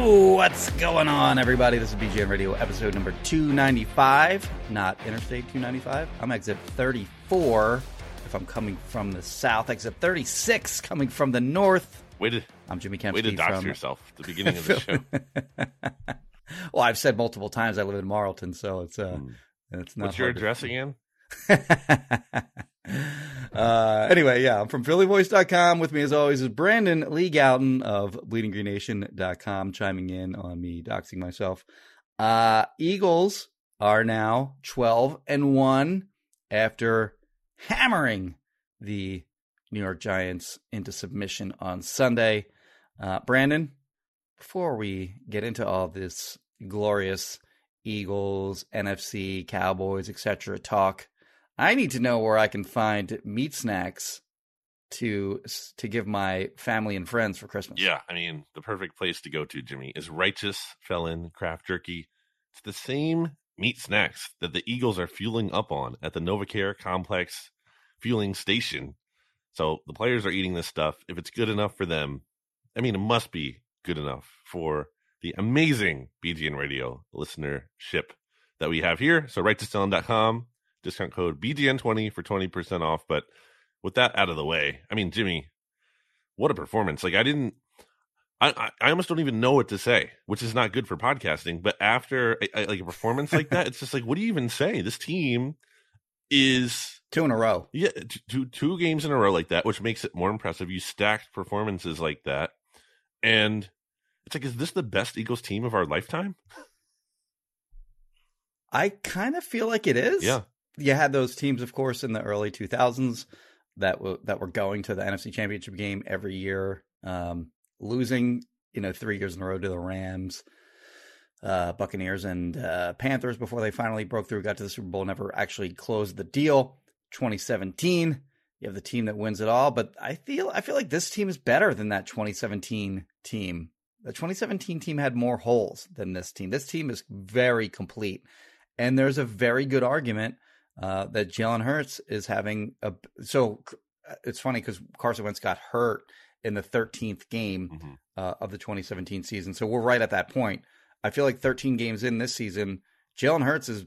Yo, what's going on, everybody? This is BGN Radio, episode number 295, not Interstate 295. I'm exit 34 if I'm coming from the south, exit 36 coming from the north. Way to, I'm Jimmy Kempski. way to dox from... yourself at the beginning of the show. well, I've said multiple times I live in Marlton, so it's uh, Hmm. it's not. What's your hard to- address again? uh, anyway, yeah, I'm from PhillyVoice.com. With me, as always, is Brandon Lee Gowton of BleedingGreenNation.com chiming in on me doxing myself. Uh, Eagles are now 12 and 1 after hammering the New York Giants into submission on Sunday. Uh, Brandon, before we get into all this glorious Eagles, NFC, Cowboys, etc. talk, I need to know where I can find meat snacks to to give my family and friends for Christmas. Yeah, I mean, the perfect place to go to, Jimmy, is Righteous Felon Craft Jerky. It's the same meat snacks that the Eagles are fueling up on at the NovaCare Complex fueling station. So the players are eating this stuff. If it's good enough for them, I mean, it must be good enough for the amazing BGN Radio listenership that we have here. So righteousfelon.com, discount code BGN20 for 20% off. But with that out of the way, I mean, Jimmy, what a performance. Like I didn't I, I, I almost don't even know what to say, which is not good for podcasting. But after a, a- like a performance like that, it's just like, what do you even say? This team is Two in a row. yeah, two two games in a row like that, which makes it more impressive. You stacked performances like that, and it's like, is this the best Eagles team of our lifetime? I kind of feel like it is. Yeah, You had those teams, of course, in the early 2000s that w- that were going to the NFC Championship game every year, um, losing, you know, three years in a row to the Rams, uh, Buccaneers, and uh, Panthers before they finally broke through, got to the Super Bowl, never actually closed the deal. 2017, you have the team that wins it all, but I feel I feel like this team is better than that 2017 team. The 2017 team had more holes than this team. This team is very complete, and there's a very good argument uh, that Jalen Hurts is having a. So uh, it's funny because Carson Wentz got hurt in the 13th game Mhm. uh, of the 2017 season. So we're right at that point. I feel like 13 games in this season, Jalen Hurts has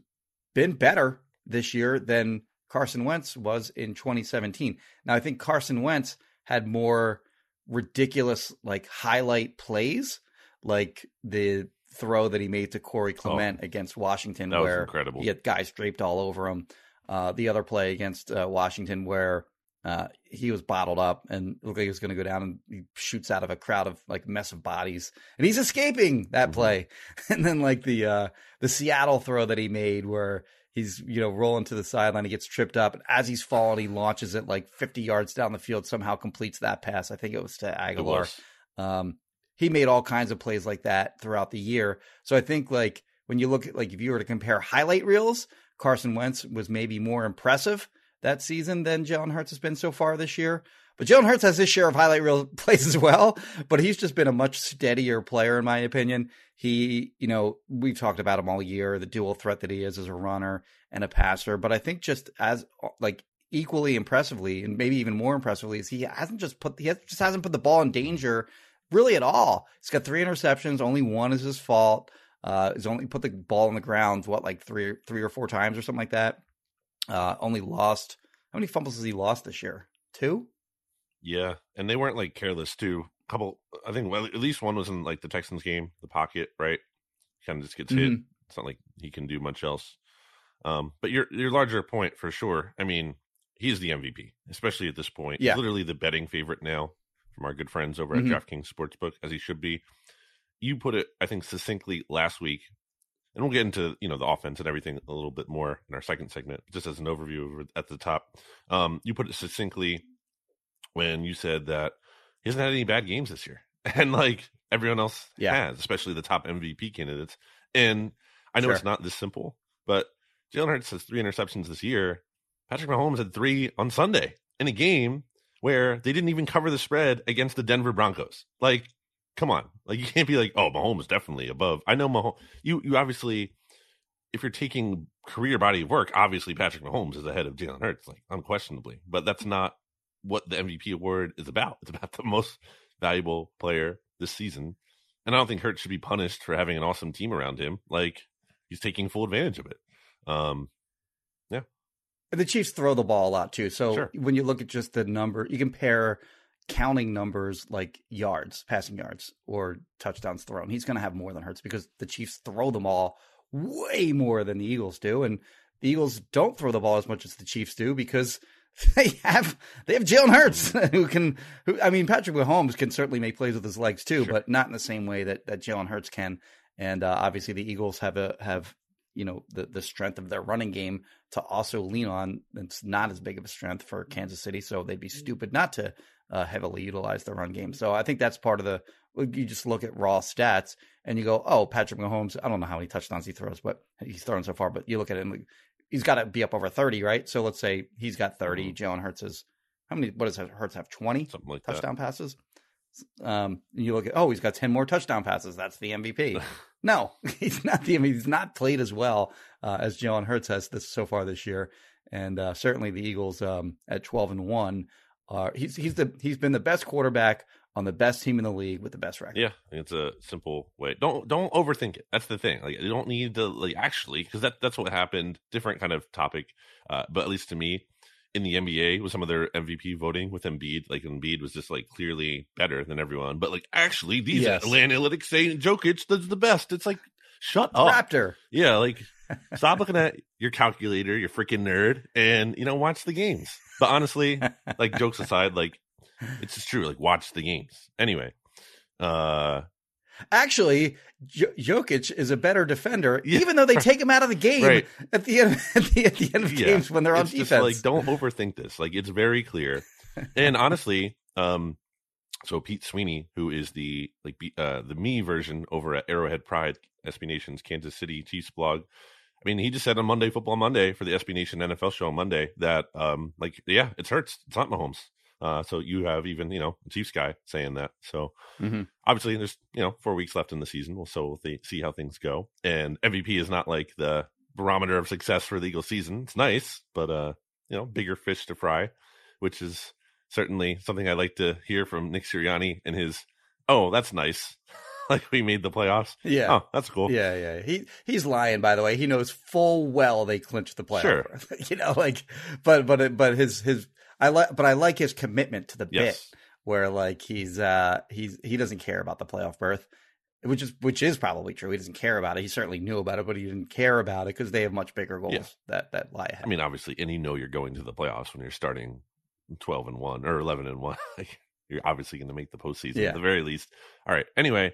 been better this year than Carson Wentz was in 2017. Now I think Carson Wentz had more ridiculous like highlight plays, like the throw that he made to Corey Clement against Washington, Oh. that was where incredible. he had guys draped all over him. Uh, the other play against uh, Washington where uh, he was bottled up and looked like he was going to go down and he shoots out of a crowd of like mess of bodies and he's escaping that Mhm. play. And then like the uh, the Seattle throw that he made where he's you know rolling to the sideline, he gets tripped up, and as he's falling, he launches it like 50 yards down the field, somehow completes that pass. I think it was to It Agholor. was. Um, he made all kinds of plays like that throughout the year. So I think like when you look at like if you were to compare highlight reels, Carson Wentz was maybe more impressive that season than Jalen Hurts has been so far this year. But Jalen Hurts has his share of highlight reel plays as well, but he's just been a much steadier player in my opinion. He, you know, we've talked about him all year, the dual threat that he is as a runner and a passer, but I think just as like equally impressively and maybe even more impressively is he hasn't just put he has, just hasn't put the ball in danger really at all. He's got three interceptions, only one is his fault. Uh, he's only put the ball on the ground what like three three or four times or something like that. Uh, only lost how many fumbles has he lost this year? Two. Yeah, and they weren't like careless too. A couple, I think, well, at least one was in like the Texans game, the pocket, right? Kind of just gets hit. Mhm. It's not like he can do much else. Um, but your your larger point for sure. I mean, he's the MVP, especially at this point. Yeah. He's literally the betting favorite now from our good friends over at Mhm. DraftKings Sportsbook, as he should be. You put it, I think, succinctly last week, and we'll get into you know the offense and everything a little bit more in our second segment, just as an overview at the top. Um, you put it succinctly when you said that he hasn't had any bad games this year, and like everyone else Yeah. has, especially the top MVP candidates. And I know Sure. it's not this simple, but Jalen Hurts has three interceptions this year. Patrick Mahomes had three on Sunday in a game where they didn't even cover the spread against the Denver Broncos. Like, come on, like you can't be like, oh, Mahomes definitely above. I know Mahomes. You you obviously, if you're taking career body of work, obviously Patrick Mahomes is ahead of Jalen Hurts, like unquestionably. But that's not what the MVP award is about. It's about the most valuable player this season. And I don't think Hurts should be punished for having an awesome team around him. Like he's taking full advantage of it. Um, And the Chiefs throw the ball a lot too. So Sure. when you look at just the number, you compare counting numbers like yards, passing yards, or touchdowns thrown. He's going to have more than Hurts because the Chiefs throw the ball way more than the Eagles do, and the Eagles don't throw the ball as much as the Chiefs do because they have they have Jalen Hurts who can. Who I mean, Patrick Mahomes can certainly make plays with his legs too, Sure. but not in the same way that that Jalen Hurts can. And uh, obviously, the Eagles have a have you know the the strength of their running game to also lean on. It's not as big of a strength for Kansas City, so they'd be stupid not to uh, heavily utilize the run game. So I think that's part of the. You just look at raw stats and you go, "Oh, Patrick Mahomes. I don't know how many touchdowns he throws, but he's thrown so far. But you look at him, he's got to be up over thirty, right? So let's say he's got 30 Jalen Hurts is how many? What does Hurts have? Twenty like that. touchdown passes. Um, and you look at oh, he's got ten more touchdown passes. That's the MVP. no, he's not the. Mean, he's not played as well uh, as Jalen Hurts has this so far this year, and uh, certainly the Eagles um, at twelve and one. Uh, he's he's the he's been the best quarterback on the best team in the league with the best record. Yeah, it's a simple way. Don't don't overthink it. That's the thing. Like you don't need to like actually because that that's what happened. Different kind of topic, uh, but at least to me, in the NBA with some of their MVP voting with Embiid, like Embiid was just like clearly better than everyone. But like actually, these Yes. analytics say Jokic is the best. It's like shut up. Raptor. Yeah, like stop looking at your calculator, you freaking nerd, and you know watch the games. But honestly, like jokes aside, like it's just true. Like watch the games anyway. Uh, Actually, Jokic is a better defender, Yeah. even though they take him out of the game Right. at the end at the, at the end of Yeah. games when they're on it's defense. just like don't overthink this. Like it's very clear. and honestly, um, so Pete Sweeney, who is the like uh the me version over at Arrowhead Pride, SB Nation's Kansas City Chiefs blog. I mean, he just said on Monday Football Monday for the SB Nation NFL show on Monday that um like yeah, it's hurts. It's not Mahomes. Uh, so you have even you know Chiefs guy saying that. So Mhm. obviously there's you know four weeks left in the season. We'll so we'll see how things go. And MVP is not like the barometer of success for the Eagles season. It's nice, but uh, you know, bigger fish to fry, which is certainly something I like to hear from Nick Sirianni and his. Oh, that's nice. like we made the playoffs. yeah. Oh, that's cool. Yeah, yeah. He he's lying. By the way, he knows full well they clinched the playoff. Sure. you know, like, but but but his his I like, but I like his commitment to the Yes. bit where like he's uh he's he doesn't care about the playoff berth, which is which is probably true. He doesn't care about it. He certainly knew about it, but he didn't care about it because they have much bigger goals Yeah. that that lie ahead. I mean, obviously, and you know you're going to the playoffs when you're starting twelve and one or eleven and one. You're obviously going to make the postseason Yeah. at the very least. All right. Anyway,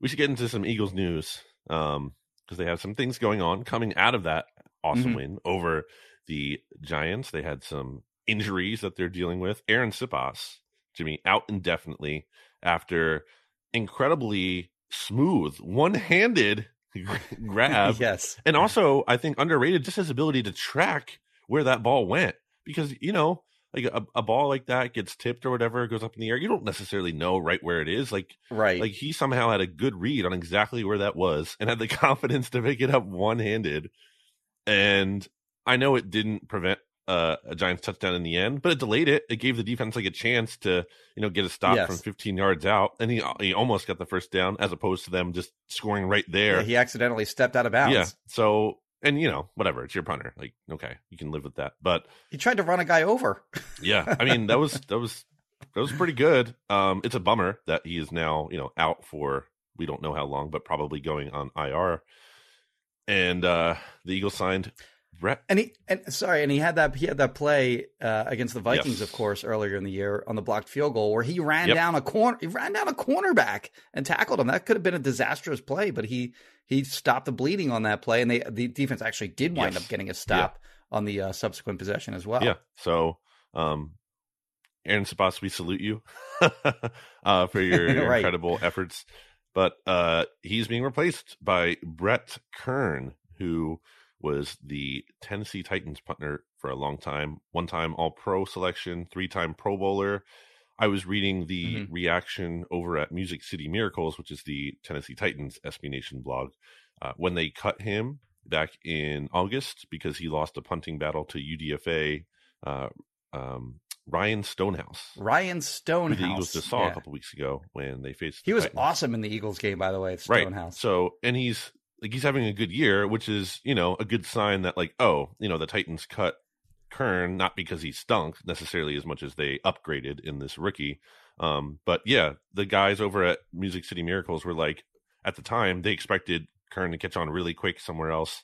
we should get into some Eagles news um because they have some things going on coming out of that awesome Mhm. win over the Giants. They had some injuries that they're dealing with. Arryn Siposs, Jimmy, out indefinitely after incredibly smooth, one-handed grab yes. and also I think underrated just his ability to track where that ball went because you know like a, a ball like that gets tipped or whatever goes up in the air you don't necessarily know right where it is like Right. like he somehow had a good read on exactly where that was and had the confidence to pick it up one handed and I know it didn't prevent uh, a Giants touchdown in the end, but it delayed it. It gave the defense like a chance to, you know, get a stop Yes. from 15 yards out, and he he almost got the first down as opposed to them just scoring right there. yeah, he accidentally stepped out of bounds. Yeah. So, and you know, whatever, it's your punter. Like, okay, you can live with that. But He tried to run a guy over. yeah, I mean, that was that was that was pretty good. Um, it's a bummer that he is now, you know, out for we don't know how long, but probably going on IR. And uh the Eagles signed Brett. And he and sorry, and he had that he had that play uh, against the Vikings, Yes. of course, earlier in the year on the blocked field goal where he ran Yep. down a corner, he ran down a cornerback and tackled him. That could have been a disastrous play, but he he stopped the bleeding on that play, and they the defense actually did wind Yes. up getting a stop on the uh, subsequent possession as well. Yeah. So, um, Arryn Siposs, we salute you uh, for your, your Right. incredible efforts. But uh, he's being replaced by Brett Kern, who was the Tennessee Titans punter for a long time, one time All Pro selection, three time Pro Bowler. I was reading the Mhm. reaction over at Music City Miracles, which is the Tennessee Titans SB Nation blog, uh, when they cut him back in August because he lost a punting battle to UDFA uh, um, Ryan Stonehouse, Ryan Stonehouse. the Eagles just saw Yeah. a couple weeks ago when they faced. He was Titans. awesome in the Eagles game, by the way. right? Stonehouse. So, and he's like he's having a good year, which is you know a good sign that like oh you know the Titans cut Kern not because he stunk necessarily as much as they upgraded in this rookie. Um, but yeah, the guys over at Music City Miracles were like at the time they expected Kern to catch on really quick somewhere else,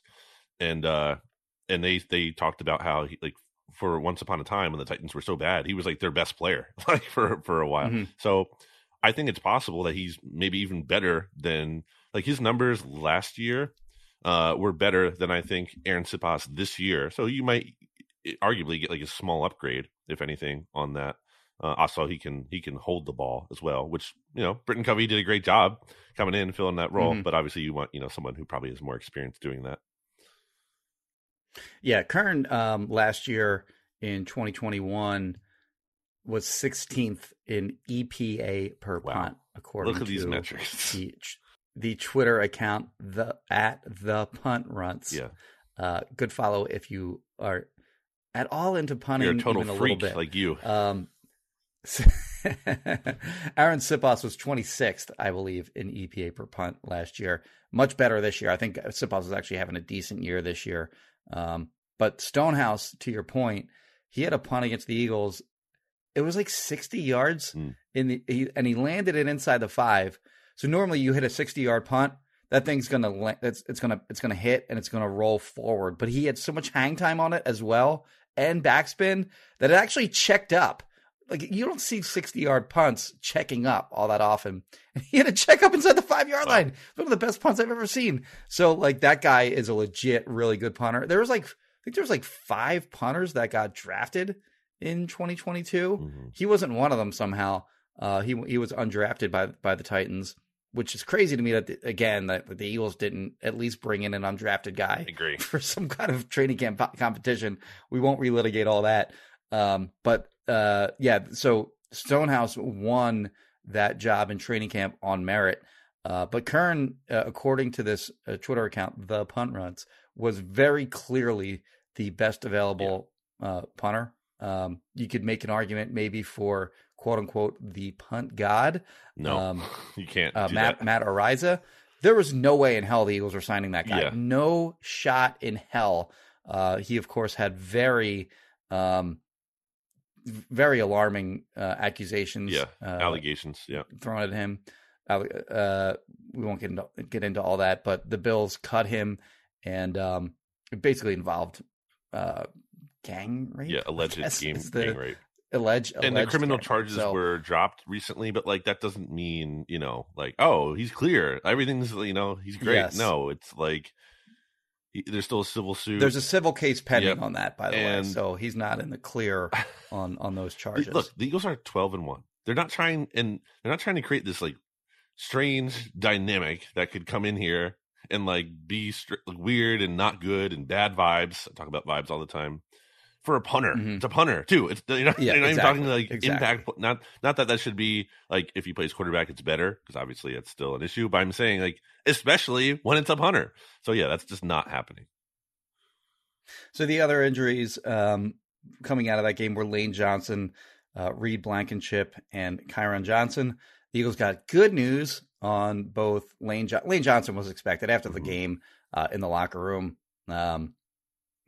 and uh, and they they talked about how he like for once upon a time when the Titans were so bad, he was like their best player like for for a while. Mhm. So I think it's possible that he's maybe even better than like his numbers last year uh, were better than I think Arryn Siposs this year. So you might arguably get like a small upgrade, if anything, on that. Uh, also, he can he can hold the ball as well, which you know Britton Covey did a great job coming in filling that role. Mhm. But obviously, you want you know someone who probably has more experience doing that. Yeah, Kern um, last year in 2021 was 16th in EPA per Wow. punt, according Look at these metrics. the, the Twitter account the at the punt runs. Yeah, Uh, good follow if you are at all into punting. you're a total even a freak little bit. like you. Um, Arryn Siposs was 26th, I believe, in EPA per punt last year. Much better this year. I think Siposs is actually having a decent year this year. Um, but Stonehouse, to your point, he had a punt against the Eagles. It was like 60 yards Mm. in the, he, and he landed it inside the five. So normally you hit a 60 yard punt, that thing's gonna it's, it's gonna it's gonna hit and it's gonna roll forward. But he had so much hang time on it as well and backspin that it actually checked up. Like you don't see 60 yard punts checking up all that often. He had a check up inside the five yard line. One of the best punts I've ever seen. So like that guy is a legit, really good punter. There was like I think there was like five punters that got drafted in 2022. Mhm. He wasn't one of them somehow. Uh, he he was undrafted by by the Titans, which is crazy to me that again that the Eagles didn't at least bring in an undrafted guy I agree. for some kind of training camp competition. We won't relitigate all that. Um, but uh, yeah, so Stonehouse won that job in training camp on merit. Uh, but Kern, uh, according to this uh, Twitter account, the punt runs was very clearly the best available uh, punter. Um, you could make an argument maybe for quote unquote the punt god, No, Um, you can't uh, Matt that. Matt Araiza. There was no way in hell the Eagles were signing that guy. Yeah. No shot in hell. Uh, he of course had very, um, very alarming uh, accusations. Yeah, uh, Allegations. Yeah, thrown at him. Uh, we won't get into get into all that, but the Bills cut him, and um, it basically involved uh, gang rape. yeah. Alleged game, the gang rape. Alleged, and the criminal charges So- were dropped recently but like that doesn't mean you know like oh he's clear everything's you know he's great Yes. no it's like he, there's still a civil suit There's a civil case pending Yep. on that, by the And- way. So he's not in the clear on on those charges. look the eagles are 12 and 1 they're not trying and they're not trying to create this like strange dynamic that could come in here and like be str- weird and not good and bad vibes i talk about vibes all the time for a punter Mhm. it's a punter too it's you're not, Yeah, you're not even exactly. talking like Exactly. impact not not that that should be like if he plays quarterback it's better because obviously it's still an issue but i'm saying like especially when it's a punter so yeah that's just not happening So the other injuries um, coming out of that game were Lane Johnson, uh, Reed Blankenship, and Kyron Johnson. The Eagles got good news on both Lane. Jo- Lane Johnson was expected after the Mhm. game uh, in the locker room. Um,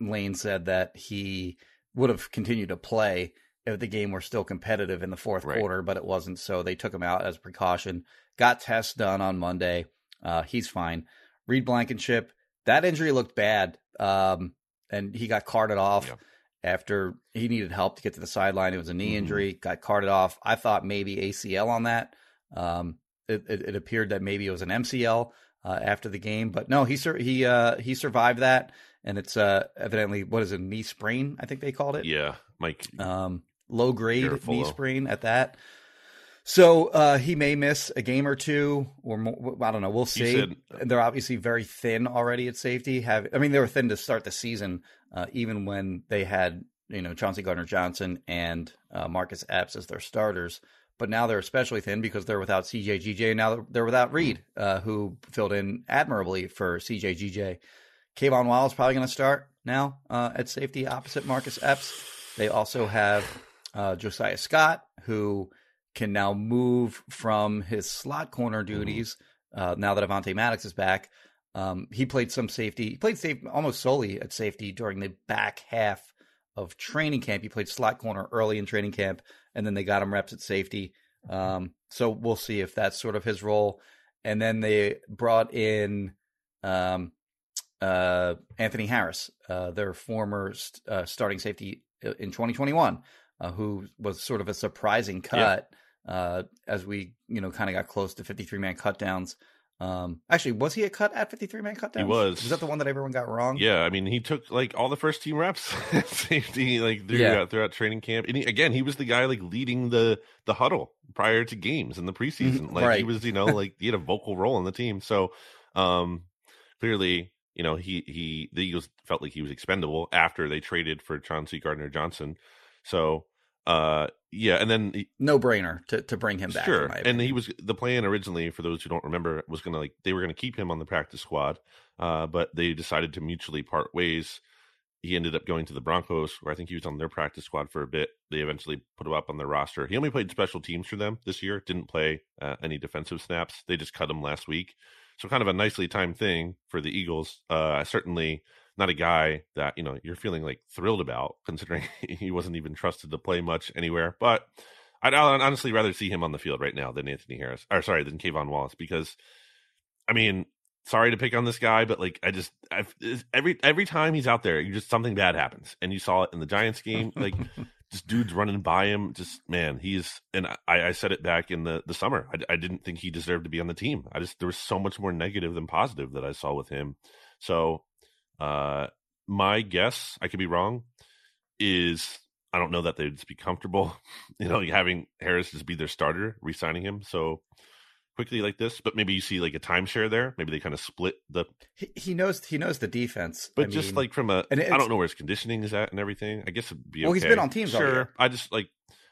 Lane said that he would have continued to play if the game were still competitive in the fourth Right. quarter, but it wasn't. So they took him out as a precaution. Got tests done on Monday. Uh, he's fine. Reed Blankenship, that injury looked bad. Um, and he got carted off Yeah. after he needed help to get to the sideline. It was a knee Mhm. injury, got carted off. I thought maybe ACL on that. Um, it, it, it appeared that maybe it was an MCL uh, after the game, but no, he sur- he uh, he survived that, and it's uh, evidently what is it, knee sprain? I think they called it Yeah, Mike. um, low grade Careful. knee sprain at that. So uh, he may miss a game or two, or more, I don't know. We'll see. said- And They're obviously very thin already at safety. Have I mean they were thin to start the season, uh, even when they had you know Chauncey Gardner Johnson and uh, Marcus Epps as their starters. But now they're especially thin because they're without CJ GJ. And now they're- without Reed, uh, who filled in admirably for CJ GJ. K'Von Wallace probably going to start now uh, at safety opposite Marcus Epps. They also have uh, Josiah Scott, who can now move from his slot corner duties uh, now that Avonte Maddox is back. Um, he played some safety. He played safe almost solely at safety during the back half of training camp. He played slot corner early in training camp, and then they got him reps at safety. Um, so we'll see if that's sort of his role. And then they brought in um, uh, Anthony Harris, uh, their former st- uh, starting safety in 2021, uh, who was sort of a surprising cut uh, as we, you know, kind of got close to 53 man cutdowns. Um, actually, was he a cut at 53 man cutdowns? was. Was that the one that everyone got wrong? Yeah, I mean, he took like all the first team reps at safety, like throughout, Yeah. throughout training camp. And he, again, he was the guy like leading the the huddle prior to games in the preseason. Mhm, Like he was, you know, like he had a vocal role in the team. So, um, clearly, you know, he he the Eagles felt like he was expendable after they traded for Chauncey Gardner Johnson. So, uh, yeah, and then he- No brainer to, to bring him back. Sure. And he was the plan originally, for those who don't remember, was going to like they were going to keep him on the practice squad, uh, but they decided to mutually part ways. He ended up going to the Broncos, where I think he was on their practice squad for a bit. They eventually put him up on their roster. He only played special teams for them this year. Didn't play uh, any defensive snaps. They just cut him last week. So kind of a nicely timed thing for the Eagles. Uh, certainly not a guy that you know you're feeling like thrilled about, considering he wasn't even trusted to play much anywhere. But I'd I'd honestly rather see him on the field right now than Anthony Harris, or sorry, than K'Von Wallace, because I mean, sorry to pick on this guy, but like I just I've, every every time he's out there, you just something bad happens, and you saw it in the Giants game, like just dudes running by him. Just man, he's and I, I said it back in the the summer. I, I didn't think he deserved to be on the team. I just there was so much more negative than positive that I saw with him. So, uh, my guess, I could be wrong, is I don't know that they'd be comfortable, you know, having Harris just be their starter, re-signing him so quickly like this. But maybe you see like a timeshare there. Maybe they kind of split the he, he knows he knows the defense. but I just mean, like from a, and I don't know where his conditioning is at and everything. I guess it'd be Well, he's okay. been on teams Sure. I just like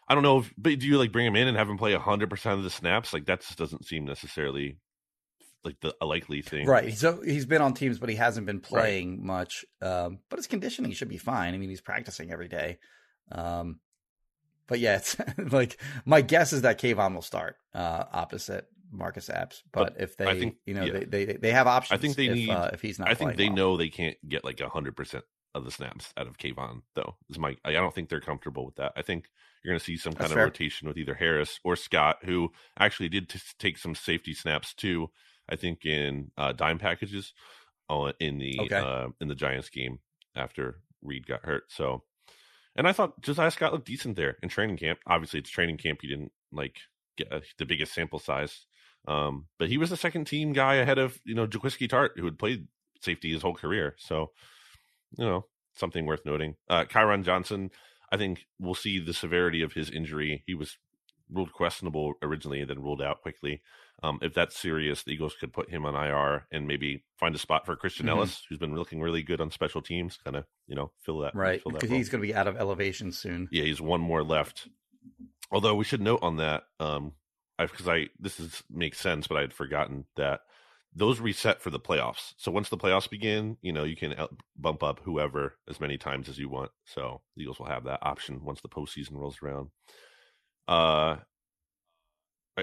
I don't know. If, but do you like bring him in and have him play hundred percent of the snaps? Like that just doesn't seem necessarily like the a likely thing, Right. So he's been on teams, but he hasn't been playing much. Um, but his conditioning should be fine. I mean, he's practicing every day. Um, but yeah, it's like my guess is that K'Von will start uh, opposite Marcus Epps. But, But if they, I think- you know, yeah. they, they they have options. I think they if, need- uh, if he's not. I think they well. know they can't get like hundred percent of the snaps out of K'Von, though. Is my I don't think they're comfortable with that. I think you're going to see some kind That's of fair. rotation with either Harris or Scott, who actually did t- take some safety snaps too. I think in uh, dime packages on in the Okay. uh, in the Giants game after Reed got hurt. So, and I thought Josiah Scott looked decent there in training camp. Obviously, it's training camp. He didn't like get uh the biggest sample size, um, but he was the second team guy ahead of you know Jaquiski Tartt, who had played safety his whole career. So, you know, something worth noting. Uh, Kyron Johnson, I think we'll see the severity of his injury. He was ruled questionable originally and then ruled out quickly. Um, if that's serious, the Eagles could put him on IR and maybe find a spot for Christian Mhm. Ellis, who's been looking really good on special teams, kind of, you know, fill that. right because he's going to be out of elevation soon. Yeah, he's one more left. Although we should note on that, um, because I, this is makes sense, but I had forgotten that those reset for the playoffs. So once the playoffs begin, you know you can bump up whoever as many times as you want. So the Eagles will have that option once the postseason rolls around. Uh,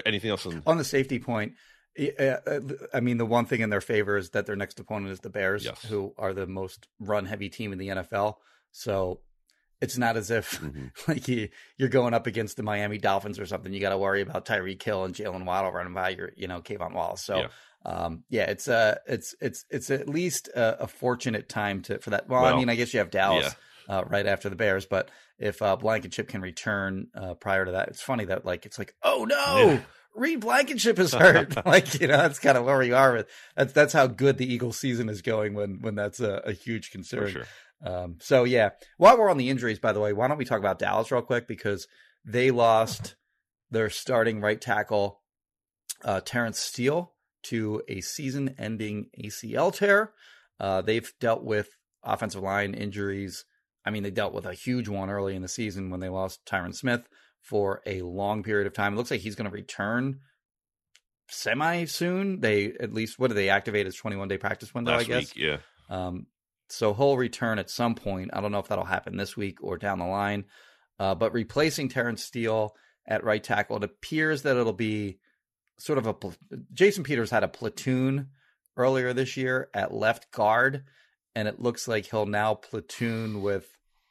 anything else? On, On the safety point, uh, uh, I mean, the one thing in their favor is that their next opponent is the Bears, Yes. who are the most run heavy team in the NFL. So it's not as if Mm-hmm. like you, you're going up against the Miami Dolphins or something. You got to worry about Tyreek Hill and Jaylen Waddle running by your, you know, K'Von Wallace. So, Yeah. um, yeah, it's uh it's it's it's at least a, a fortunate time to for that. Well, I mean, I guess you have Dallas uh, right after the Bears, but if uh, Blankenship can return uh, prior to that, it's funny that like it's like, oh no. Yeah. Reed Blankenship is hurt. like you know, that's kind of where we are with. That's that's how good the Eagles season is going when when that's a, a huge concern. For sure. Um, so yeah, while we're on the injuries, by the way, why don't we talk about Dallas real quick because they lost their starting right tackle, uh, Terence Steele, to a season-ending ACL tear. Uh, they've dealt with offensive line injuries. I mean, they dealt with a huge one early in the season when they lost Tyron Smith for a long period of time. It looks like he's going to return semi soon. They at least what do they activate his 21 day practice window? Last I guess. week, yeah. Um, so he'll return at some point. I don't know if that'll happen this week or down the line. Uh, but replacing Terence Steele at right tackle, it appears that it'll be sort of a. pl- Jason Peters had a platoon earlier this year at left guard, and it looks like he'll now platoon with.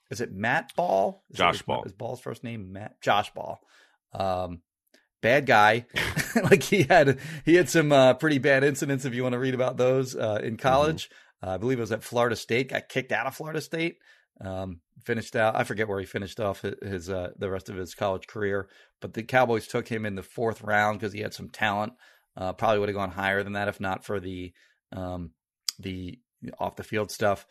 Is it Matt Ball? Is Josh his, Ball. Is Ball's first name Matt? Josh Ball. Um, bad guy. like he had he had some uh, pretty bad incidents. If you want to read about those uh, in college, uh, I believe it was at Florida State. Got kicked out of Florida State. Um, finished out. I forget where he finished off his, his uh, the rest of his college career. But the Cowboys took him in the fourth round because he had some talent. Uh, probably would have gone higher than that if not for the um, the off the field stuff.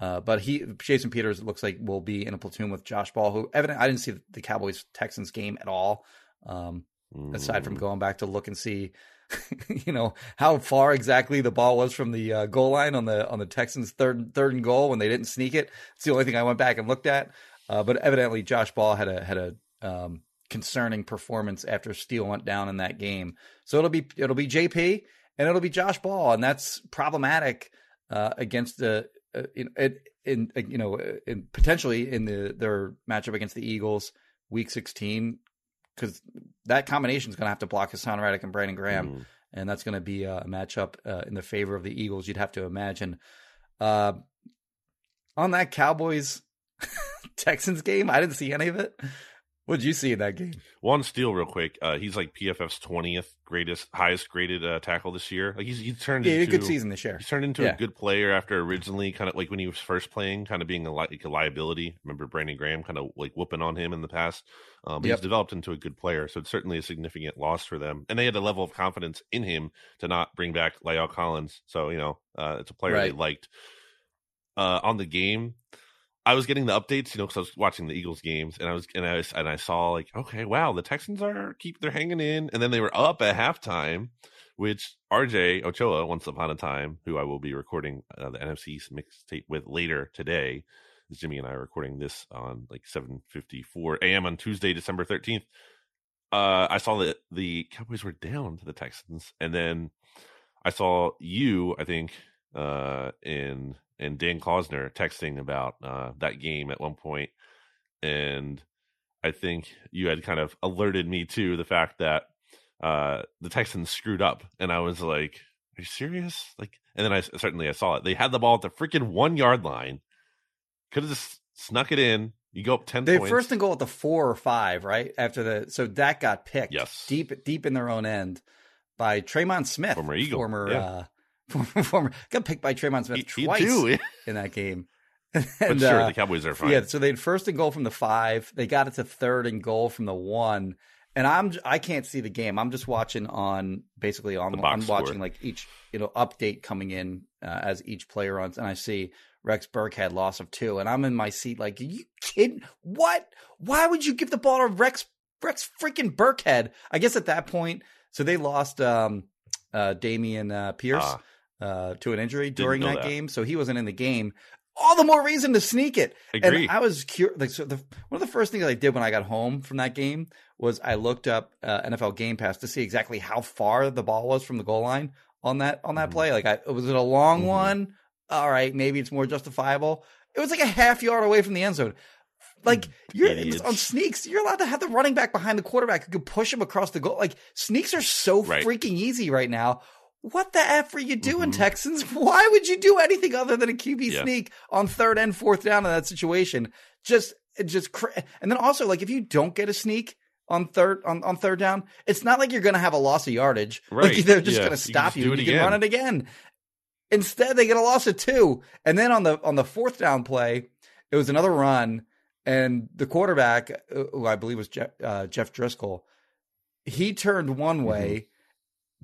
Uh, but he, Jason Peters, looks like will be in a platoon with Josh Ball, who evident I didn't see the Cowboys Texans game at all. Um, aside from Mm. going back to look and see, you know, how far exactly the ball was from the uh, goal line on the on the Texans' third third and goal when they didn't sneak it. It's the only thing I went back and looked at. Uh, but evidently, Josh Ball had a had a um, concerning performance after Steele went down in that game. So it'll be it'll be JP and it'll be Josh Ball, and that's problematic uh, against the uh, in, in, you know in potentially in the their matchup against the Eagles week 16 because that combination is going to have to block Haason Reddick and Brandon Graham, Mm. and that's going to be a matchup uh, in the favor of the Eagles. You'd have to imagine. Uh, on that Cowboys Texans game, I didn't see any of it. What did you see in that game? One Steele, real quick. Uh, he's like PFF's twentieth greatest, highest graded uh, tackle this year. Like he's he's turned Yeah, he into a good season this year. He's turned into Yeah. a good player after originally kind of like when he was first playing, kind of being a, li- like a liability. Remember Brandon Graham kind of like whooping on him in the past. Um, but Yep. he's developed into a good player, so it's certainly a significant loss for them. And they had a level of confidence in him to not bring back La'el Collins. So you know, uh, it's a player they liked. Uh, on the game, I was getting the updates, you know, because I was watching the Eagles games, and I was and I was, and I saw like, okay, wow, the Texans are keep they're hanging in, and then they were up at halftime, which RJ Ochoa, once upon a time, who I will be recording uh, the NFC mixtape with later today, Jimmy and I are recording this on like seven fifty four a.m. on Tuesday, December thirteenth. Uh, I saw that the Cowboys were down to the Texans, and then I saw you, I think, uh, in and Dan Klausner texting about uh, that game at one point, and I think you had kind of alerted me to the fact that uh, the Texans screwed up, and I was like, "Are you serious?" Like, and then I certainly I saw it. They had the ball at the freaking one yard line. Could have just snuck it in. You go up ten They points. first and goal at the four or five, right after the so that got picked. Yes. deep deep in their own end by Tremon Smith, Former Eagle, former yeah. uh, former, former got picked by Tremon Smith twice in that game. but sure, uh, the Cowboys are fine. Yeah, so they had first and goal from the five. They got it to third and goal from the one. And I'm I can't see the game. I'm just watching on basically on The box I'm score. watching like each you know update coming in uh, as each player runs, and I see Rex Burkhead loss of two, and I'm in my seat like, Are you kidding? What? Why would you give the ball to Rex Rex freaking Burkhead? I guess at that point, so they lost um uh Dameon uh, Pierce Ah. Uh to an injury during that, that. game, so he wasn't in the game. All the more reason to sneak it. Agree. And I was curious. Like, so the, one of the first things I did when I got home from that game was I looked up uh, NFL Game Pass to see exactly how far the ball was from the goal line on that on that Mhm. play. Like, I, was it a long Mhm. one? All right, maybe it's more justifiable. It was like a half yard away from the end zone. Like you're Idiots. on sneaks, you're allowed to have the running back behind the quarterback who can push him across the goal. Like sneaks are so Right. freaking easy right now. What the f are you doing, Mhm. Texans? Why would you do anything other than a QB Yeah. sneak on third and fourth down in that situation? Just just cra- and then also like if you don't get a sneak on third on, on third down, it's not like you're going to have a loss of yardage. Right. Like they're just Yeah. going to You stop you. do you can again. run it again. Instead, they get a loss of two, and then on the on the fourth down play, it was another run, and the quarterback, uh, who I believe was Jeff, uh, Jeff Driskel, he turned one Mm-hmm. way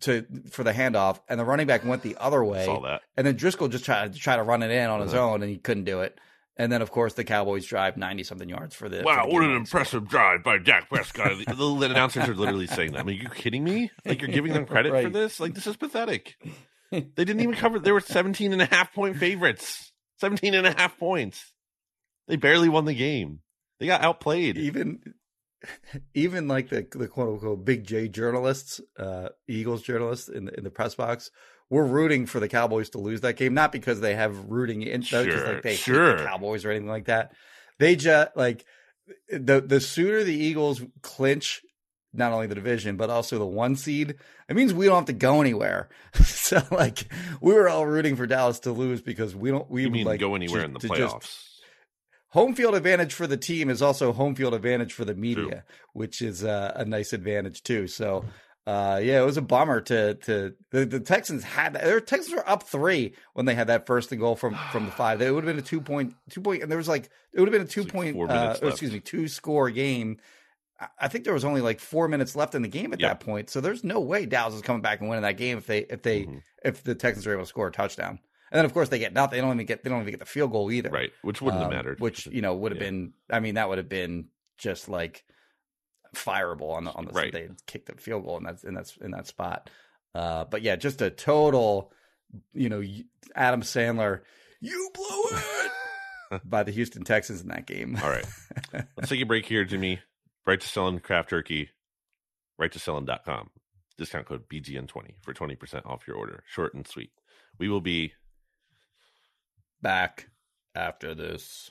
to for the handoff, and the running back went the other way. Saw that. And then Driskel just tried to try to run it in on his Uh-huh. own, and he couldn't do it. And then, of course, the Cowboys drive ninety something yards for the. Wow, for the what an game-winning score. impressive drive by Dak Prescott. the, the announcers are literally saying that. I mean, are you kidding me? Like, you're giving them credit for this? Like, this is pathetic. They didn't even cover. They were 17 and a half point favorites. 17 and a half points. They barely won the game. They got outplayed. Even, even like the the quote unquote big J journalists, uh, Eagles journalists in the in the press box, were rooting for the Cowboys to lose that game, not because they have rooting in, not because Sure, like they hate the Cowboys or anything like that. They just like the the sooner the Eagles clinch not only the division but also the one seed, it means we don't have to go anywhere. so like we were all rooting for Dallas to lose because we don't we You mean like go anywhere to- in the just- playoffs? Home field advantage for the team is also home field advantage for the media, which is uh, a nice advantage too. So, uh, yeah, it was a bummer to to the, the Texans had their Texans were up three when they had that first and goal from from the five. It would have been a two point two point, and there was like it would have been a two like point, uh, or excuse me, two score game. I- think there was only like four minutes left in the game at Yep. that point, so there's no way Dallas is coming back and winning that game if they if they Mhm. if the Texans are able to score a touchdown. And then of course they get nothing. They don't even get they don't even get the field goal either Right, which wouldn't have um, mattered. Which you know would have Yeah. been. I mean, that would have been just like fireable on the on the Right. they kicked the field goal in that in that in that spot. Uh, but yeah, just a total, you know, Adam Sandler, you blew it by the Houston Texans in that game. All right. Let's take a break here, Jimmy. Right to selling craft turkey, righteousfelon.com. Discount code BGN20 for 20% off your order. Short and sweet. We will be Back after this.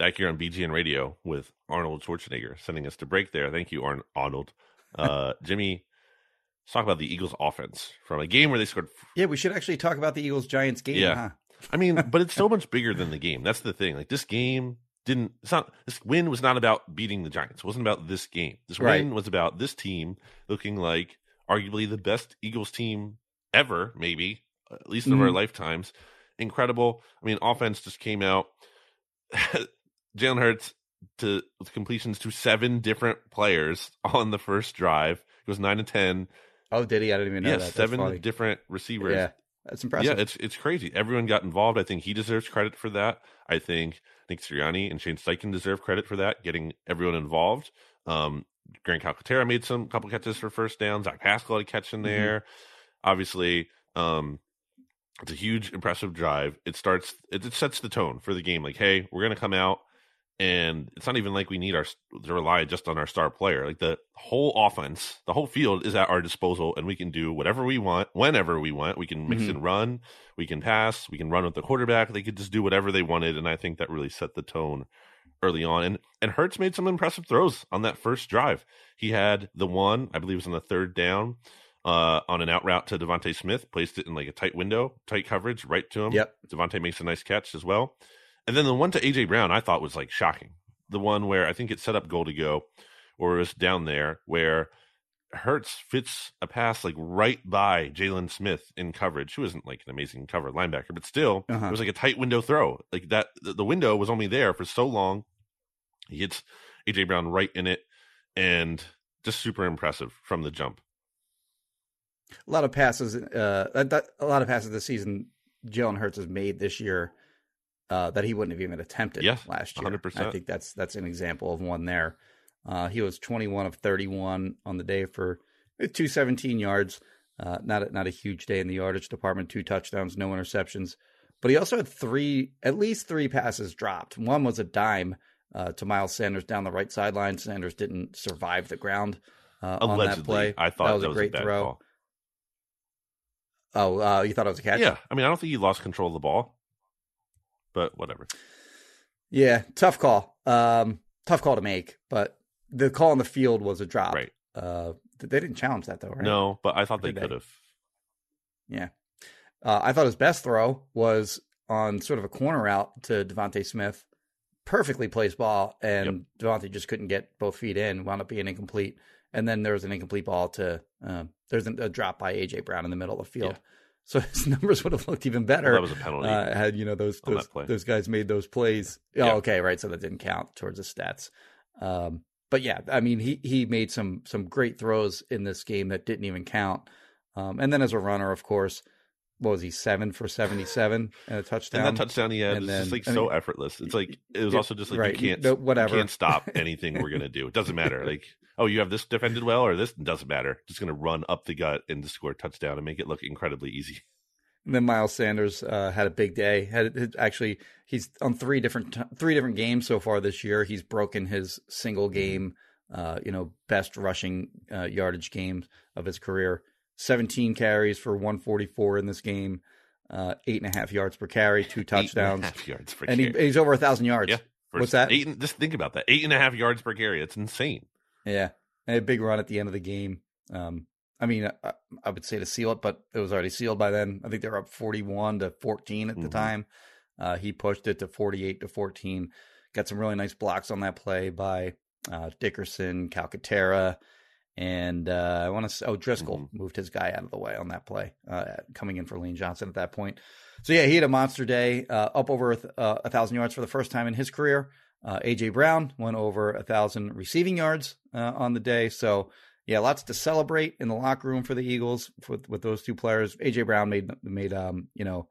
Back here on BGN Radio with Arnold Schwarzenegger sending us to break there. Thank you, Arn- Arnold. Uh, Jimmy, let's talk about the Eagles offense from a game where they scored Yeah, we should actually talk about the Eagles Giants game. Yeah. Huh? I mean, but it's so much bigger than the game. That's the thing. Like this game didn't. It's not. This win was not about beating the Giants. It wasn't about this game. This Right. win was about this team looking like arguably the best Eagles team ever, maybe at least of our Mhm. lifetimes. Incredible. I mean, offense just came out. Jalen Hurts to completions to seven different players on the first drive. He was nine and ten. Oh, did he? I didn't even know Yeah, that. Seven different receivers. Yeah, that's impressive. Yeah, it's it's crazy. Everyone got involved. I think he deserves credit for that. I think Nick Sirianni and Shane Steichen deserve credit for that, getting everyone involved. Um, Grant Calcaterra made some couple catches for first down. Zach Pascal had a catch in Mhm. there. Obviously, um, it's a huge, impressive drive. It starts. It, it sets the tone for the game. Like, hey, we're gonna come out, and it's not even like we need our to rely just on our star player. Like the whole offense, the whole field is at our disposal, and we can do whatever we want, whenever we want. We can mix Mhm. and run. We can pass. We can run with the quarterback. They could just do whatever they wanted, and I think that really set the tone early on. And and Hurts made some impressive throws on that first drive. He had the one, I believe, it was on the third down. Uh, on an out route to DeVonta Smith, placed it in like a tight window, tight coverage, right to him. Yep. DeVonta makes a nice catch as well. And then the one to AJ Brown, I thought was like shocking. The one where I think it set up goal to go, or it was down there where Hurts fits a pass like right by Jaylon Smith in coverage, who isn't like an amazing cover linebacker, but still Uh-huh. it was like a tight window throw. Like that, the window was only there for so long. He hits AJ Brown right in it, and just super impressive from the jump. a lot of passes. Uh, a lot of passes this season. Jalen Hurts has made this year uh, that he wouldn't have even attempted Yes, last year. 100%. I think that's that's an example of one there. Uh, he was 21 of 31 on the day for 217 yards. Uh, not a, not a huge day in the yardage department. Two touchdowns, no interceptions. but he also had three, at least three passes dropped. One was a dime uh, to Miles Sanders down the right sideline. Sanders didn't survive the ground uh, on that play. I thought that was that a was great a throw. call. Oh, uh, you thought it was a catch? Yeah, I mean, I don't think he lost control of the ball, but whatever. Yeah, tough call. Um, tough call to make, but the call on the field was a drop. Right. Uh, they didn't challenge that though, right? No, but I thought they they? could have. Yeah. Uh, I thought his best throw was on sort of a corner out to DeVonta Smith. Perfectly placed ball, and DeVonta just couldn't get both feet in, wound up being incomplete. And then there was an incomplete ball to, uh, there's a, a drop by A.J. Brown in the middle of the field. Yeah. So his numbers would have looked even better. that was a penalty. uh, had you know those those, those guys made those plays. Oh, Yeah. okay, right. So that didn't count towards the stats. Um, but yeah, I mean, he he made some some great throws in this game that didn't even count. Um, and then as a runner, of course, what was he seven for seventy seven and a touchdown? and that touchdown he had and is then- just like I so effortless. It's like it was yeah, also just like right, you can't no, whatever. you can't stop anything we're gonna do. It doesn't matter. Like oh, you have this defended well, or this doesn't matter. Just gonna run up the gut and score a touchdown and make it look incredibly easy. And then Miles Sanders uh, had a big day. Had actually he's on three different three different games so far this year. He's broken his single game, uh, you know, best rushing uh, yardage game of his career. Seventeen carries for one forty four in this game, uh, eight and a half yards per carry, two and touchdowns, half yards per and he, he's over a thousand yards. Yeah. What's that? Eight, and- just think about that. Eight and a half yards per carry. It's insane. Yeah, and a big run at the end of the game. Um, I mean, I, I would say to seal it, but it was already sealed by then. I think they were up forty-one to fourteen at the Mhm. time. Uh, he pushed it to forty-eight to fourteen. Got some really nice blocks on that play by uh, Dickerson, Calcaterra, and uh, I want to. Oh, Driscoll Mhm. moved his guy out of the way on that play, uh, coming in for Lane Johnson at that point. So yeah, he had a monster day, uh, up over a, th- uh, a thousand yards for the first time in his career. Uh, AJ Brown went over a thousand receiving yards uh, on the day. So yeah, lots to celebrate in the locker room for the Eagles with with those two players. AJ Brown made made um you know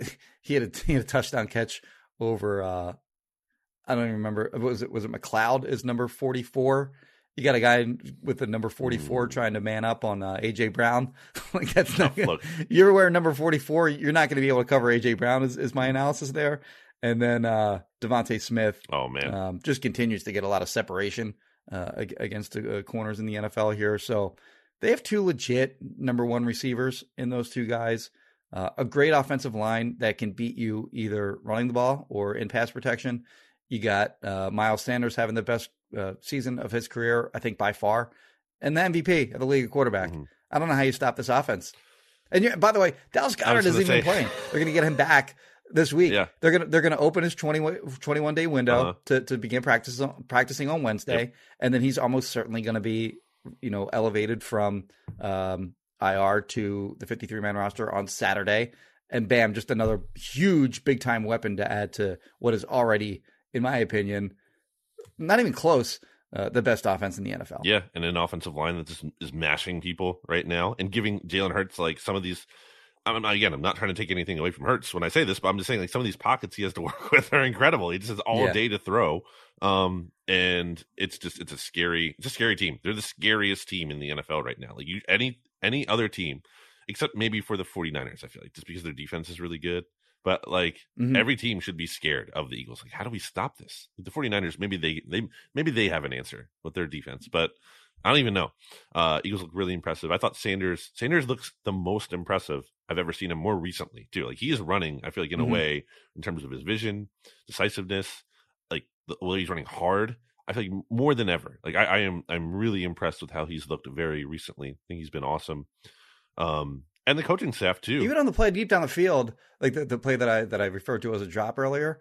he had a he had a touchdown catch over uh I don't even remember was it was it McCloud is number forty four. You got a guy with the number forty four trying to man up on uh, AJ Brown. like that's not you're wear number 44, you're not going to be able to cover AJ Brown is, is my analysis there. And then uh DeVonta Smith Oh man. um, just continues to get a lot of separation uh, against the uh, corners in the NFL here. So they have two legit number one receivers in those two guys. Uh, a great offensive line that can beat you either running the ball or in pass protection. You got uh, Miles Sanders having the best uh, season of his career, I think by far, and the MVP of the league of quarterback. Mhm. I don't know how you stop this offense. And you by the way, Dallas Goedert isn't gonna even say- playing. They're going to get him back this week. Yeah. They're gonna they're gonna open his 20, 21 day window Uh-huh. to, to begin practice practicing on Wednesday, Yep. and then he's almost certainly going to be you know elevated from um, IR to the fifty three man roster on Saturday, and bam, just another huge big time weapon to add to what is already, in my opinion, not even close, uh, the best offense in the NFL. Yeah, and an offensive line that just is mashing people right now and giving Jalen Hurts like some of these. I'm not, again, I'm not trying to take anything away from Hurts when I say this, but I'm just saying like some of these pockets he has to work with are incredible. He just has all Yeah. day to throw, um, and it's just it's a scary, it's a scary team. They're the scariest team in the NFL right now. Like you, any any other team, except maybe for the 49ers, I feel like just because their defense is really good. But like Mhm. every team should be scared of the Eagles. Like, how do we stop this? The 49ers, maybe they they maybe they have an answer with their defense, but I don't even know. Uh Eagles look really impressive. I thought Sanders Sanders looks the most impressive I've ever seen him more recently, too. Like he is running, I feel like in Mhm. a way, in terms of his vision, decisiveness, like the way he's running hard. I feel like more than ever. Like I, I am I'm really impressed with how he's looked very recently. I think he's been awesome. Um and the coaching staff too. Even on the play deep down the field, like the, the play that I that I referred to as a drop earlier,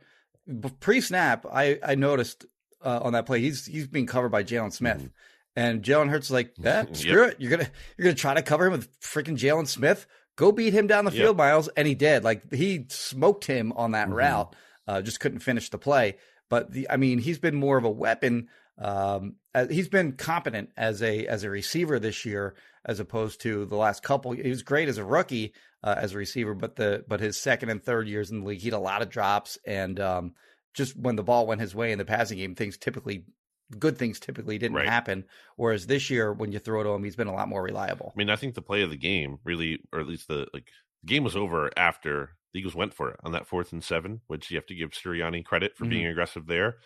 pre snap, I I noticed uh, on that play he's he's being covered by Jaylon Smith, Mhm. And Jalen Hurts is like, eh, Yep. screw it, you're gonna you're gonna try to cover him with freaking Jaylon Smith. Go beat him down the Yep. field, Miles, and he did. Like he smoked him on that Mhm. route, uh, just couldn't finish the play. But the, I mean, he's been more of a weapon. Um, he's been competent as a as a receiver this year, as opposed to the last couple. He was great as a rookie uh, as a receiver, but the but his second and third years in the league, he had a lot of drops, and um, just when the ball went his way in the passing game, things typically good things typically didn't Right. happen. Whereas this year, when you throw to him, he's been a lot more reliable. I mean, I think the play of the game really, or at least the like, the game was over after the Eagles went for it on that fourth and seven, which you have to give Sirianni credit for Mhm. being aggressive there.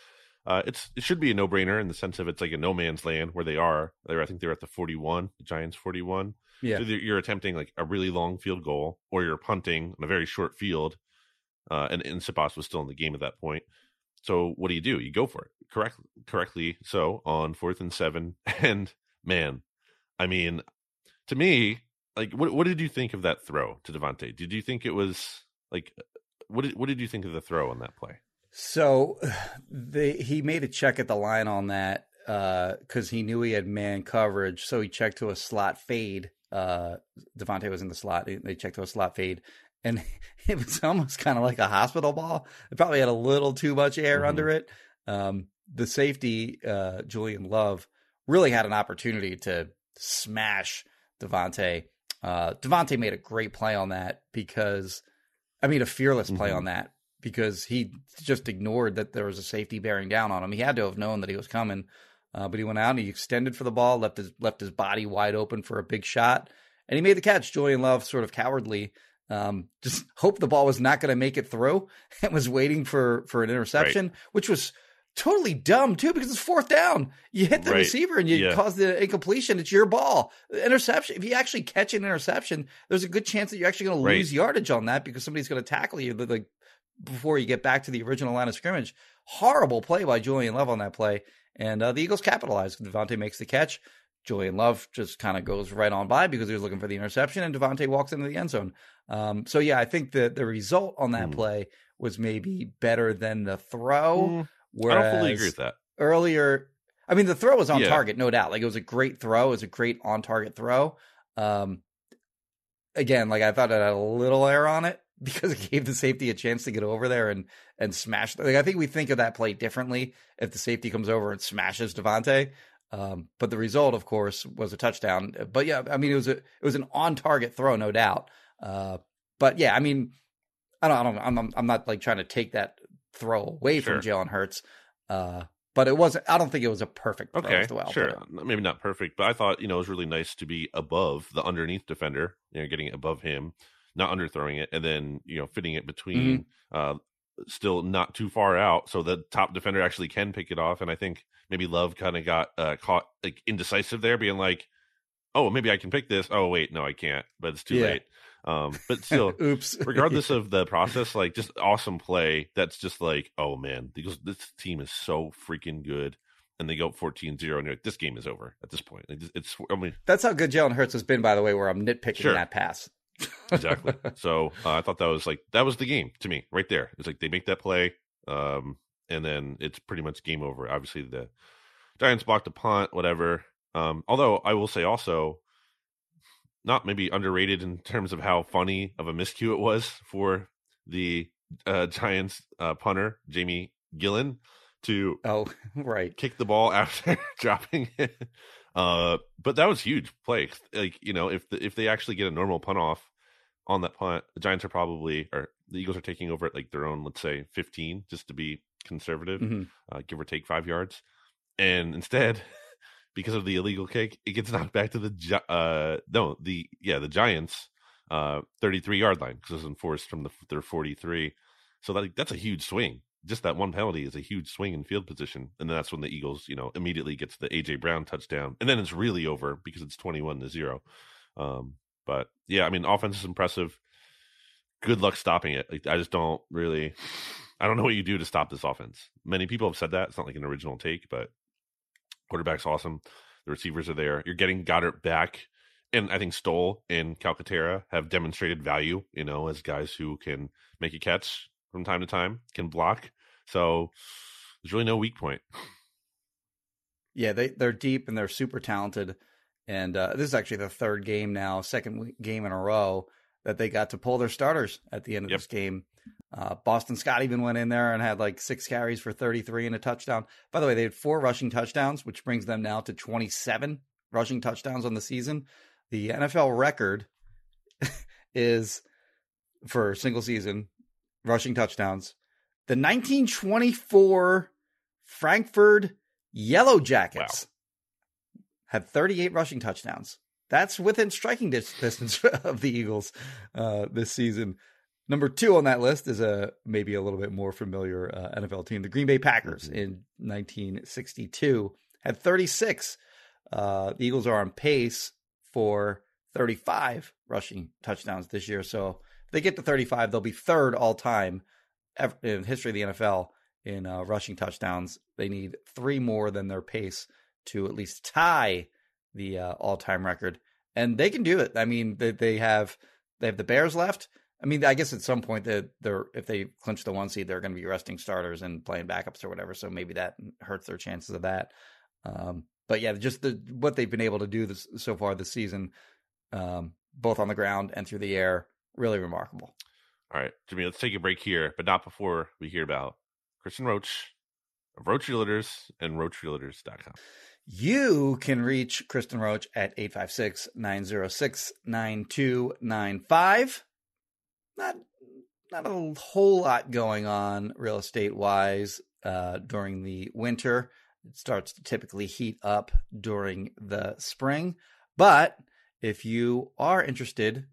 Uh, it's it should be a no brainer in the sense of it's like a no man's land where they are. They're, I think they're at the forty one, the Giants forty one. Yeah. So you're attempting like a really long field goal, or you're punting on a very short field, uh, and, and Siposs was still in the game at that point. So what do you do? You go for it correct, correctly. So on fourth and seven, and man, I mean, to me, like, what what did you think of that throw to DeVonta? Did you think it was like, what did what did you think of the throw on that play? So they, he made a check at the line on that because he knew he had man coverage. So he checked to a slot fade. Uh, DeVonta was in the slot. They checked to a slot fade. And it was almost kind of like a hospital ball. It probably had a little too much air Mhm. under it. Um, the safety, uh, Julian Love, really had an opportunity to smash DeVonta. Uh, DeVonta made a great play on that because, I mean, a fearless play Mhm. on that because he just ignored that there was a safety bearing down on him. He had to have known that he was coming, uh, but he went out and he extended for the ball, left his left his body wide open for a big shot, and he made the catch. Julian Love, sort of cowardly, um, just hope the ball was not going to make it through and was waiting for for an interception, which was totally dumb too because it's fourth down. You hit the Right. receiver and you Yeah. cause the incompletion. It's your ball. Interception. If you actually catch an interception, there's a good chance that you're actually going Right. to lose yardage on that because somebody's going to tackle you. Like before you get back to the original line of scrimmage. Horrible play by Julian Love on that play. And uh, the Eagles capitalize. DeVonta makes the catch. Julian Love just kind of goes right on by because he was looking for the interception, and DeVonta walks into the end zone. Um, so, yeah, I think that the result on that Hmm. play was maybe better than the throw. Mm, I don't fully agree with that. earlier, I mean, the throw was on Yeah. target, no doubt. Like it was a great throw. It was a great on target throw. Um, again, like I thought it had a little air on it because it gave the safety a chance to get over there and and smash. Like I think we think of that play differently if the safety comes over and smashes DeVonta. Um, but the result, of course, was a touchdown. But yeah, I mean, it was a it was an on target throw, no doubt. Uh, but yeah, I mean, I don't, I don't, I'm, I'm, I'm not like trying to take that throw away from Sure. Jalen Hurts. Uh, but it wasn't. I don't think it was a perfect throw. Okay, the sure. Maybe not perfect, but I thought you know it was really nice to be above the underneath defender, you know, getting it above him, not underthrowing it, and then you know fitting it between, Mm-hmm. uh, still not too far out, so the top defender actually can pick it off. And I think maybe Love kind of got uh, caught like indecisive there, being like, "Oh, maybe I can pick this. Oh, wait, no, I can't. But it's too Yeah. late." Um, but still, Oops. regardless of the process, like just awesome play. That's just like, oh man, because this team is so freaking good. And they go 14 0, and you're like, this game is over at this point. Like, It's, I mean, That's how good Jalen Hurts has been, by the way. Where I'm nitpicking Sure. that pass. exactly. so uh, I thought that was like, that was the game to me right there. It's like they make that play, um, and then it's pretty much game over. Obviously, the Giants blocked a punt, whatever. Um, although I will say also, not maybe underrated in terms of how funny of a miscue it was for the uh, Giants uh, punter Jamie Gillan to Oh, right. kick the ball after dropping it. Uh, but that was huge play. Like you know, if the, if they actually get a normal punt off on that punt, the Giants are probably or the Eagles are taking over at like their own, let's say, fifteen, just to be conservative, Mhm. uh, give or take five yards. And instead, because of the illegal kick, it gets knocked back to the uh no the yeah the Giants uh 33 yard line because it was enforced from the their 43. So that that's a huge swing. Just that one penalty is a huge swing in field position, and then that's when the Eagles, you know, immediately gets the AJ Brown touchdown, and then it's really over because it's 21 to zero. Um, but yeah, I mean, offense is impressive. Good luck stopping it. Like, I just don't really. I don't know what you do to stop this offense. Many people have said that. It's not like an original take, but quarterback's awesome. The receivers are there. You're getting Goedert back. And I think Stoll and Calcaterra have demonstrated value, you know, as guys who can make a catch from time to time, can block. So there's really no weak point. Yeah, they they're deep and they're super talented. And uh, this is actually the third game now, second game in a row that they got to pull their starters at the end of Yep. this game. Uh, Boston Scott even went in there and had like six carries for 33 and a touchdown. By the way, they had four rushing touchdowns, which brings them now to 27 rushing touchdowns on the season. The NFL record is for single season rushing touchdowns. The 1924 Frankford Yellow Jackets had 38 rushing touchdowns. That's within striking distance of the Eagles uh, this season. Number two on that list is a maybe a little bit more familiar uh, NFL team, the Green Bay Packers Mhm. in 1962 had 36. Uh, the Eagles are on pace for 35 rushing touchdowns this year. So if they get to 35, they'll be third all time in history of the NFL in uh, rushing touchdowns. They need three more than their pace to at least tie the uh, all time record, and they can do it. I mean, they, they have they have the Bears left. I mean, I guess at some point that they're if they clinch the one seed, they're going to be resting starters and playing backups or whatever. So maybe that hurts their chances of that. Um, but yeah, just the what they've been able to do this so far this season, um, both on the ground and through the air, really remarkable. All right, Jimmy, let's take a break here, but not before we hear about Kristen Roach of Roach Realtors and RoachRealtors.com. You can reach Kristen Roach at 856 906 9295. Not not a whole lot going on real estate wise uh, during the winter. It starts to typically heat up during the spring. But if you are interested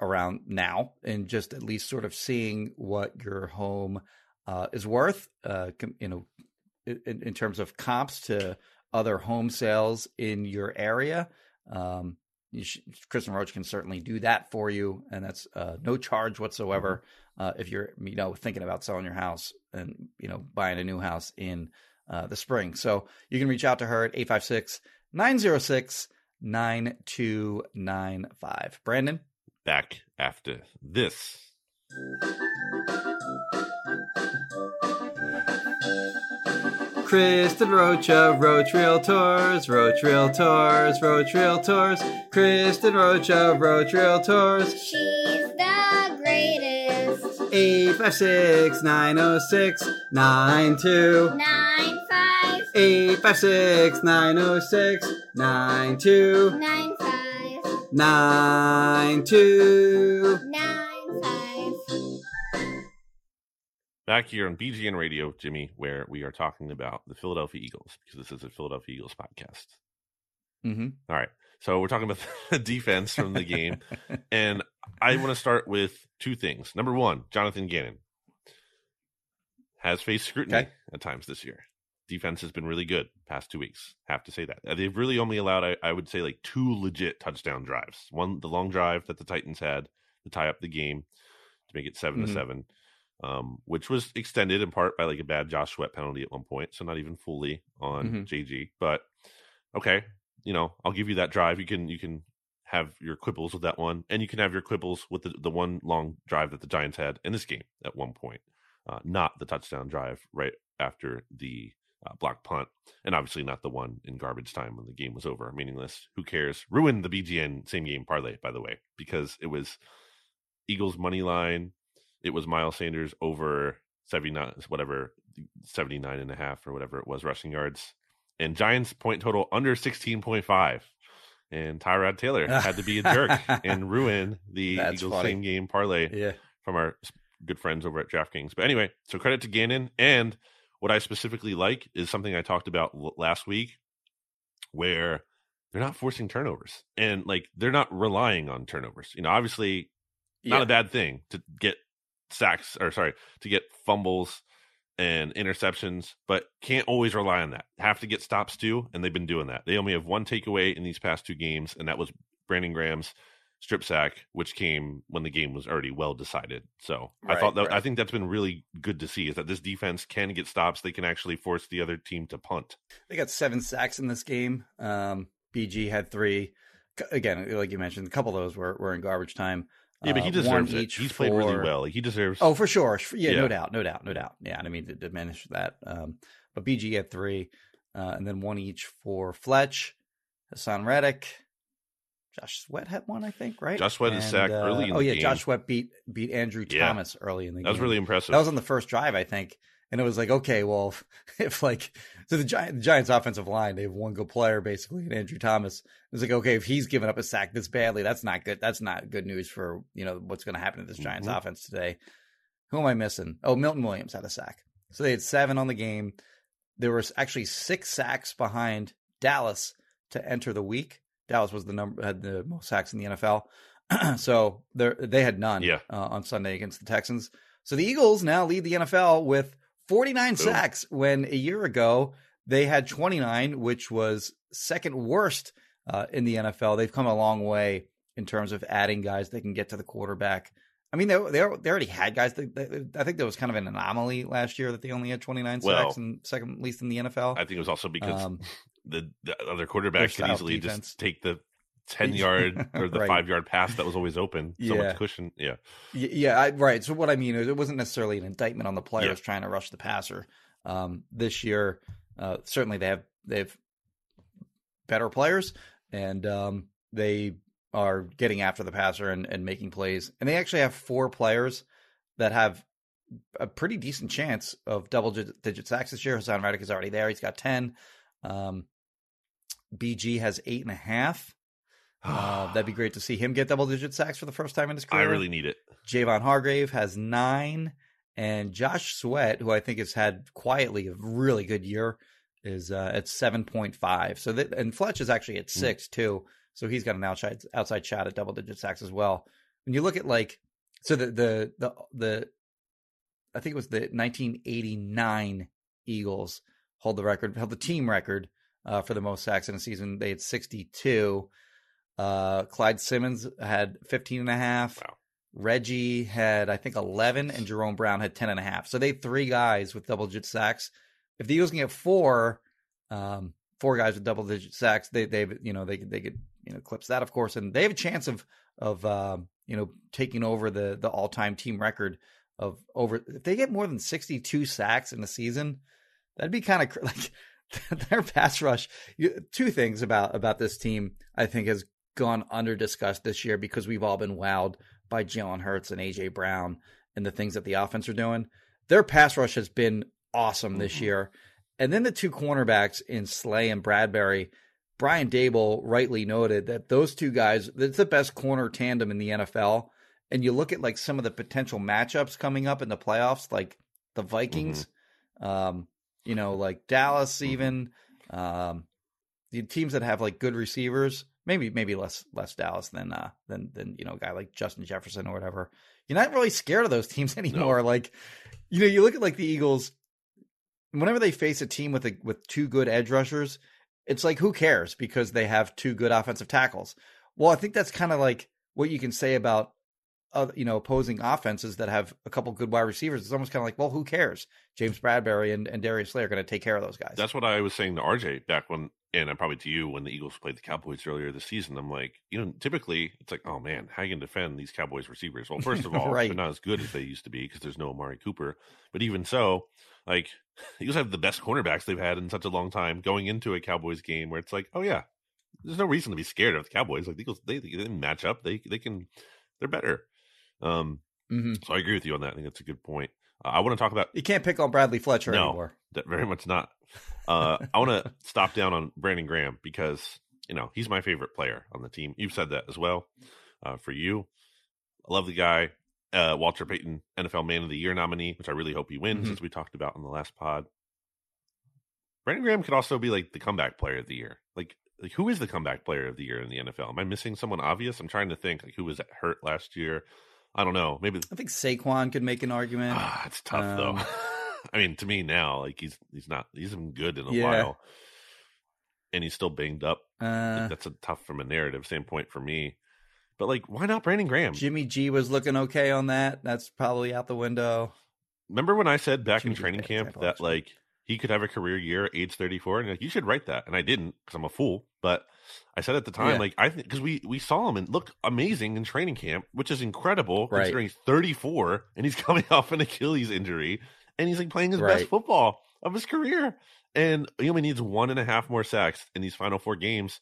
around now in just at least sort of seeing what your home uh, is worth, uh, you know, in, in terms of comps to other home sales in your area, um, you should, Kristen Roach can certainly do that for you, and that's uh, no charge whatsoever. Uh, if you're you know thinking about selling your house and you know buying a new house in uh, the spring, so you can reach out to her at 856 906 9295. Brandon, Back after this. Kristen Rocha, Roach Realtors, Roach Realtors, Roach Realtors, Kristen Rocha, Roach Realtors. She's the greatest. 856 906 9295. 856 906 9295. 9295. Back here on BGN Radio, Jimmy, where we are talking about the Philadelphia Eagles, because this is a Philadelphia Eagles podcast. Mm-hmm. All right. So we're talking about the defense from the game. and I want to start with two things. Number one, Jonathan Gannon has faced scrutiny Okay. at times this year. Defense has been really good past two weeks. Have to say that. Uh, They've really only allowed, I, I would say, like two legit touchdown drives. One, the long drive that the Titans had to tie up the game to make it 7 Mhm. to seven, um, which was extended in part by like a bad Josh Sweat penalty at one point. So not even fully on Mhm. JG, but okay, you know, I'll give you that drive. You can you can have your quibbles with that one, and you can have your quibbles with the, the one long drive that the Giants had in this game at one point, uh, not the touchdown drive right after the uh, block punt, and obviously not the one in garbage time when the game was over, meaningless. Who cares? Ruined the BGN same game parlay, by the way, because it was Eagles money line. It was Miles Sanders over 79, whatever, 79 and a half or whatever it was rushing yards and Giants point total under 16.5. And Tyrod Taylor had to be a jerk and ruin the That's Eagles funny. same game parlay Yeah. from our good friends over at DraftKings. But anyway, so credit to Gannon. And what I specifically like is something I talked about last week where they're not forcing turnovers and like they're not relying on turnovers. You know, obviously not Yeah. a bad thing to get sacks or sorry, to get fumbles and interceptions, but can't always rely on that. Have to get stops too, and they've been doing that. They only have one takeaway in these past two games, and that was Brandon Graham's strip sack, which came when the game was already well decided. So I thought that I think that's been really good to see is that this defense can get stops. They can actually force the other team to punt. They got seven sacks in this game. Um, BG had three. Again, like you mentioned, a couple of those were, were in garbage time. Yeah, but he Uh, deserves it. each He's played really well. He deserves. Oh, for sure. Yeah, Yeah. no doubt, no doubt, no doubt. Yeah, I mean to diminish that. Um, but BG had three, uh, and then one each for Fletch, Haason Reddick, Josh Sweat had one, I think, right? Josh Sweat is And, sacked early in oh yeah, game. Josh Sweat beat beat Andrew Yeah. Thomas early in the game. that was really impressive. That was on the first drive, I think. And it was like, okay, well, if, if like, so the, Gi- the Giants offensive line, they have one good player basically, and Andrew Thomas. It's like, okay, if he's given up a sack this badly, that's not good. That's not good news for, you know, what's going to happen to this Giants Mhm. offense today. Who am I missing? Oh, Milton Williams had a sack. So they had seven on the game. There was actually six sacks behind Dallas to enter the week. Dallas was the number, had the most sacks in the NFL. so they they had none Yeah. uh, on Sunday against the Texans. So the Eagles now lead the NFL with 49 Boom. sacks when a year ago they had 29, which was second worst uh, in the NFL. They've come a long way in terms of adding guys that can get to the quarterback. I mean, they they, they already had guys. That, that- I think there was kind of an anomaly last year that they only had 29 Well, sacks and second least in the NFL. I think it was also because Um, the, the other quarterback could easily defense. just take the 10 yard or the Right. five yard pass that was always open. So Yeah. much cushion. Yeah. Yeah, I, right. So what I mean is, it wasn't necessarily an indictment on the players Yeah. trying to rush the passer. Um, this year, uh, certainly they have they have better players, and um, they are getting after the passer and, and making plays. And they actually have four players that have a pretty decent chance of double digit, digit sacks this year. Haason Reddick is already there; he's got ten. Um, BG has eight and a half. Uh, that'd be great to see him get double digit sacks for the first time in his career. I really need it. Javon Hargrave has nine, and Josh Sweat, who I think has had quietly a really good year, is uh, at seven point five. So that and Fletch is actually at six too. So he's got an outside outside shot at double digit sacks as well. When you look at like so the the the the I think it was the 1989 Eagles hold the record, held the team record uh, for the most sacks in a season. They had 62. Uh, Clyde Simmons had 15 and a half. Wow. Reggie had, I think, 11, and Jerome Brown had 10 and a half. So they had three guys with double digit sacks. If the Eagles can get four, um, four guys with double digit sacks, they, they, you know, they, could- they could, you know, clips that, of course, and they have a chance of, of, um, you know, taking over the, the all time team record of over, if they get more than 62 sacks in a season, that'd be kind of cr- like their pass rush. You, two things about, about this team, I think has gone under discussed this year because we've all been wowed by Jalen Hurts and AJ Brown and the things that the offense are doing. Their pass rush has been awesome this Mhm. year. And then the two cornerbacks in Slay and Bradberry, Brian Dable rightly noted that those two guys, it's the best corner tandem in the NFL. And you look at like some of the potential matchups coming up in the playoffs, like the Vikings, um, you know, like Dallas, even um, the teams that have like good receivers, maybe maybe less less Dallas than uh than than you know a guy like Justin Jefferson or whatever. You're not really scared of those teams anymore. Like, you know, you look at like the Eagles. Whenever they face a team with a with two good edge rushers, it's like who cares because they have two good offensive tackles. Well, I think that's kind of like what you can say about other, you know, opposing offenses that have a couple good wide receivers. It's almost kind of like, well, who cares? James Bradberry and, and Darius Slay are going to take care of those guys. That's what I was saying to RJ back when, and I'm probably to you when the Eagles played the Cowboys earlier this season. I'm like, you know, typically it's like, oh man, how you can defend these Cowboys receivers? Well, first of all, Right. they're not as good as they used to be because there's no Amari Cooper. But even so, like, the Eagles have the best cornerbacks they've had in such a long time going into a Cowboys game where it's like, oh yeah, there's no reason to be scared of the Cowboys. Like the Eagles, they, they match up. They they can, they're better. Um, hmm so I agree with you on that. I think that's a good point. Uh, I want to talk about You can't pick on Bradley Fletcher No. anymore. That very much not. Uh, I want to stop down on Brandon Graham because you know he's my favorite player on the team. You've said that as well. Uh, for you, I love the guy. Uh, Walter Payton, NFL Man of the Year nominee, which I really hope he wins, Mhm. as we talked about on the last pod. Brandon Graham could also be like the comeback player of the year. Like, like who is the comeback player of the year in the NFL? Am I missing someone obvious? I'm trying to think. Like, who was hurt last year? I don't know. Maybe I think Saquon could make an argument. Ah, it's tough though. I mean, to me now, like he's he's not he's been good in a Yeah. while, and he's still banged up. Uh, Like, that's a tough from a narrative standpoint for me. But like, why not Brandon Graham? Jimmy G was looking okay on that. That's probably out the window. Remember when I said back Jimmy in training bad camp that like he could have a career year at age 34 and like you should write that and I didn't because I'm a fool but I said at the time Yeah. like I think because we we saw him and look amazing in training camp which is incredible Right. considering he's 34 and he's coming off an Achilles injury and he's like playing his Right. best football of his career and he only needs one and a half more sacks in these final four games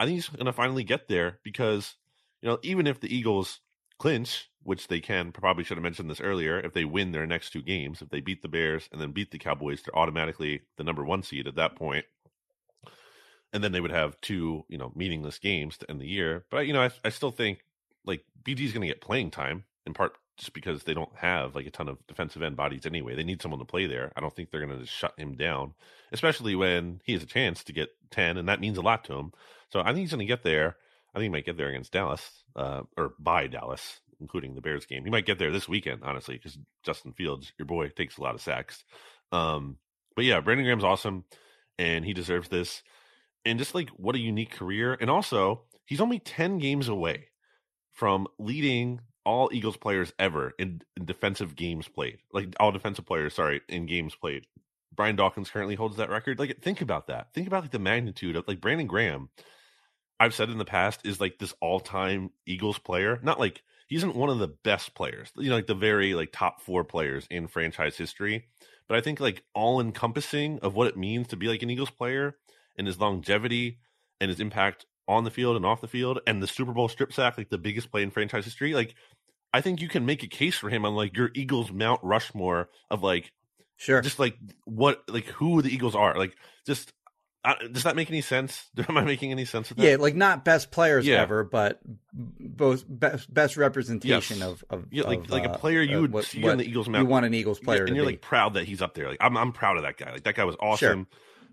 I think he's gonna finally get there because you know even if the Eagles clinch, which they can. Probably should have mentioned this earlier. If they win their next two games, if they beat the Bears and then beat the Cowboys, they're automatically the number one seed at that point. And then they would have two, you know, meaningless games to end the year. But you know, I, I still think like BG is going to get playing time in part just because they don't have like a ton of defensive end bodies anyway. They need someone to play there. I don't think they're going to shut him down, especially when he has a chance to get ten, and that means a lot to him. So I think he's going to get there. I think he might get there against Dallas, uh, or by Dallas, including the Bears game. He might get there this weekend, honestly, because Justin Fields, your boy, takes a lot of sacks. Um, but yeah, Brandon Graham's awesome, and he deserves this. And just like what a unique career, and also he's only ten games away from leading all Eagles players ever in, in defensive games played, like all defensive players, sorry, in games played. Brian Dawkins currently holds that record. Like, think about that. Think about like the magnitude of like Brandon Graham. I've said in the past is like this all-time Eagles player. Not like he isn't one of the best players, you know, like the very like top four players in franchise history. But I think like all encompassing of what it means to be like an Eagles player and his longevity and his impact on the field and off the field and the Super Bowl strip sack, like the biggest play in franchise history. Like, I think you can make a case for him on like your Eagles Mount Rushmore of like Sure. just like what like who the Eagles are. Like just uh, does that make any sense? Am I making any sense with that? yeah, like not best players Yeah. ever, but both best, best representation Yes. of, of Yeah, like of, like uh, a player you uh, would what- see what on the Eagles You want an Eagles player, and to you're be. like proud that he's up there. Like I'm I'm proud of that guy. Like that guy was awesome.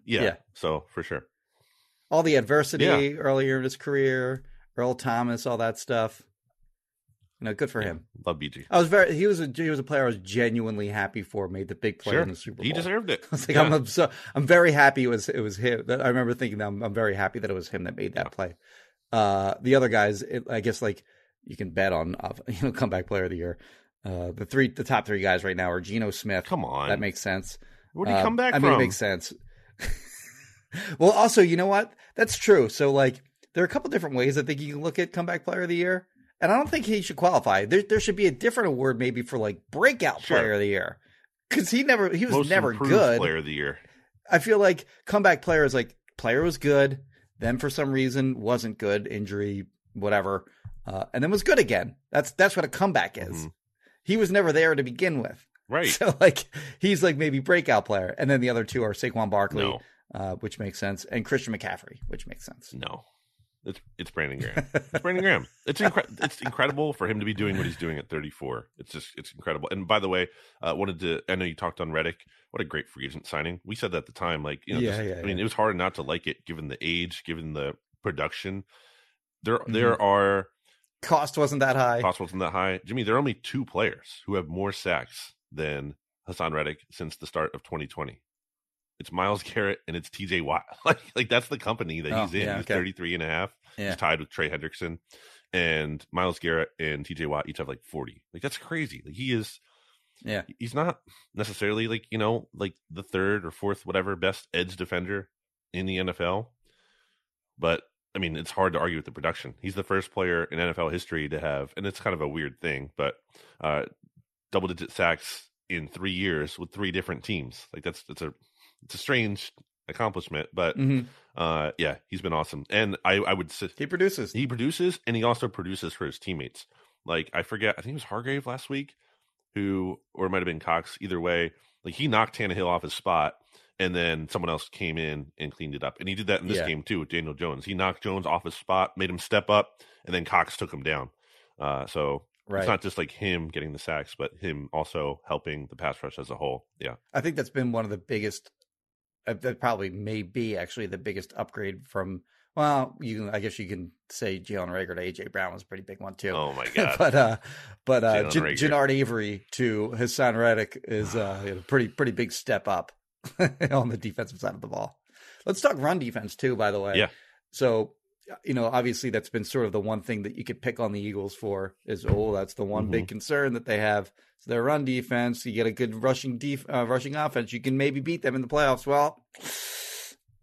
Yeah. Yeah. So for sure. all the adversity Yeah. earlier in his career, Earl Thomas, all that stuff. You know, good for Yeah. him. Love BG. I was very. He was a he was a player I was genuinely happy for. Made the big play Sure. in the Super Bowl. He deserved it. I was like, Yeah. I'm so I'm very happy it was it was him. That- I remember thinking that I'm, I'm very happy that it was him that made that Yeah. play. Uh, the other guys, it, I guess, like you can bet on, you know, comeback player of the year. Uh, the three, the top three guys right now are Geno Smith. Come on. that makes sense. Where'd he Uh, come back I from? mean, it makes sense. well, also, you know what? That's true. So, like, there are a couple different ways I think you can look at comeback player of the year, and I don't think he should qualify. There, there should be a different award maybe for like breakout Sure. player of the year because he never, he was Most never good. player of the year. I feel like comeback player is like player was good, then for some reason wasn't good, injury, whatever, uh, and then was good again. That's that's what a comeback is. Mhm. He was never there to begin with. Right. So like he's like maybe breakout player, and then the other two are Saquon Barkley, No. uh, which makes sense, and Christian McCaffrey, which makes sense. No. It's it's Brandon Graham. It's Brandon Graham. It's incre- it's incredible for him to be doing what he's doing at 34. It's just it's incredible. And by the way, uh, wanted to I know you talked on Reddick. What a great free agent signing. We said that at the time, like you know, Yeah, just- yeah, I mean, yeah. it was hard not to like it given the age, given the production. There Mm-hmm. there are Cost wasn't that high. cost wasn't that high. Jimmy, there are only two players who have more sacks than Haason Reddick since the start of 2020. It's Myles Garrett and it's TJ Watt. Like like that's the company that Oh, he's in. yeah, he's okay. 33 and a half. Yeah. He's tied with Trey Hendrickson. And Myles Garrett and TJ Watt each have like 40. Like that's crazy. Like he is Yeah. he's not necessarily like, you know, like the third or fourth whatever best edge defender in the NFL. But I mean, it's hard to argue with the production. He's the first player in NFL history to have, and it's kind of a weird thing, but uh, double digit sacks in three years with three different teams. Like that's it's a it's a strange accomplishment, but hmm uh, yeah, he's been awesome. And I I would say He produces. he produces and he also produces for his teammates. Like I forget, I think it was Hargrave last week, who or it might have been Cox. Either way, like he knocked Tannehill off his spot, and then someone else came in and cleaned it up. And he did that in this Yeah. game too with Daniel Jones. He knocked Jones off his spot, made him step up, and then Cox took him down. Uh, so Right. it's not just like him getting the sacks, but him also helping the pass rush as a whole. Yeah, I think that's been one of the biggest. Uh, that probably may be actually the biggest upgrade from. Well, you can, I guess you can say Jalen Reagor to AJ Brown was a pretty big one too. Oh my god. but uh, but uh, Reagor. Genard Avery to Haason Reddick is uh, a pretty pretty big step up on the defensive side of the ball. Let's talk run defense too. By the way, Yeah. So you know, obviously that's been sort of the one thing that you could pick on the Eagles for is oh, that's the one Mm-hmm. big concern that they have. So their run defense, you get a good rushing def- uh, rushing offense, you can maybe beat them in the playoffs. Well,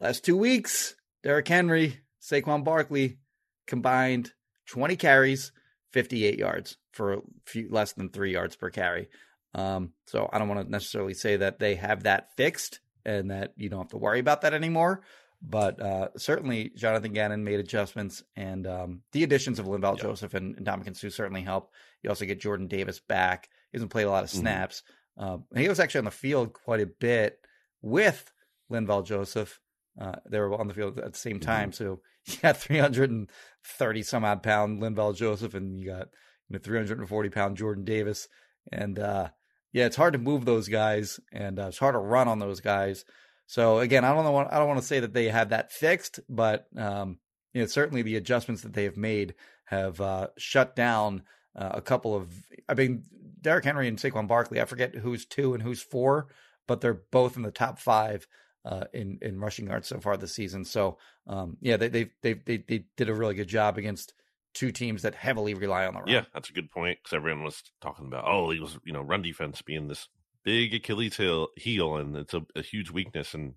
last two weeks, Derrick Henry, Saquon Barkley combined 20 carries, 58 yards for a few less than three yards per carry. Um, so I don't want to necessarily say that they have that fixed and that you don't have to worry about that anymore. But uh, certainly, Jonathan Gannon made adjustments, and um, the additions of Linval Yeah. Joseph and, and Ndamukong Suh certainly help. You also get Jordan Davis back. He hasn't played a lot of Mhm. snaps. Um, he was actually on the field quite a bit with Linval Joseph. Uh, they were on the field at the same time. So you got 330 some odd pound Linval Joseph, and you got you know 340 pound Jordan Davis. And uh, yeah, it's hard to move those guys, and uh, it's hard to run on those guys. So again, I don't know. I don't want to say that they have that fixed, but um, you know, certainly the adjustments that they have made have uh, shut down uh, a couple of. I mean, Derrick Henry and Saquon Barkley. I forget who's two and who's four, but they're both in the top five uh, in in rushing yards so far this season. So, um, yeah, they they they they they did a really good job against two teams that heavily rely on the run. Yeah, that's a good point because everyone was talking about oh, he was you know, run defense being this big Achilles heel, heel and it's a, a huge weakness and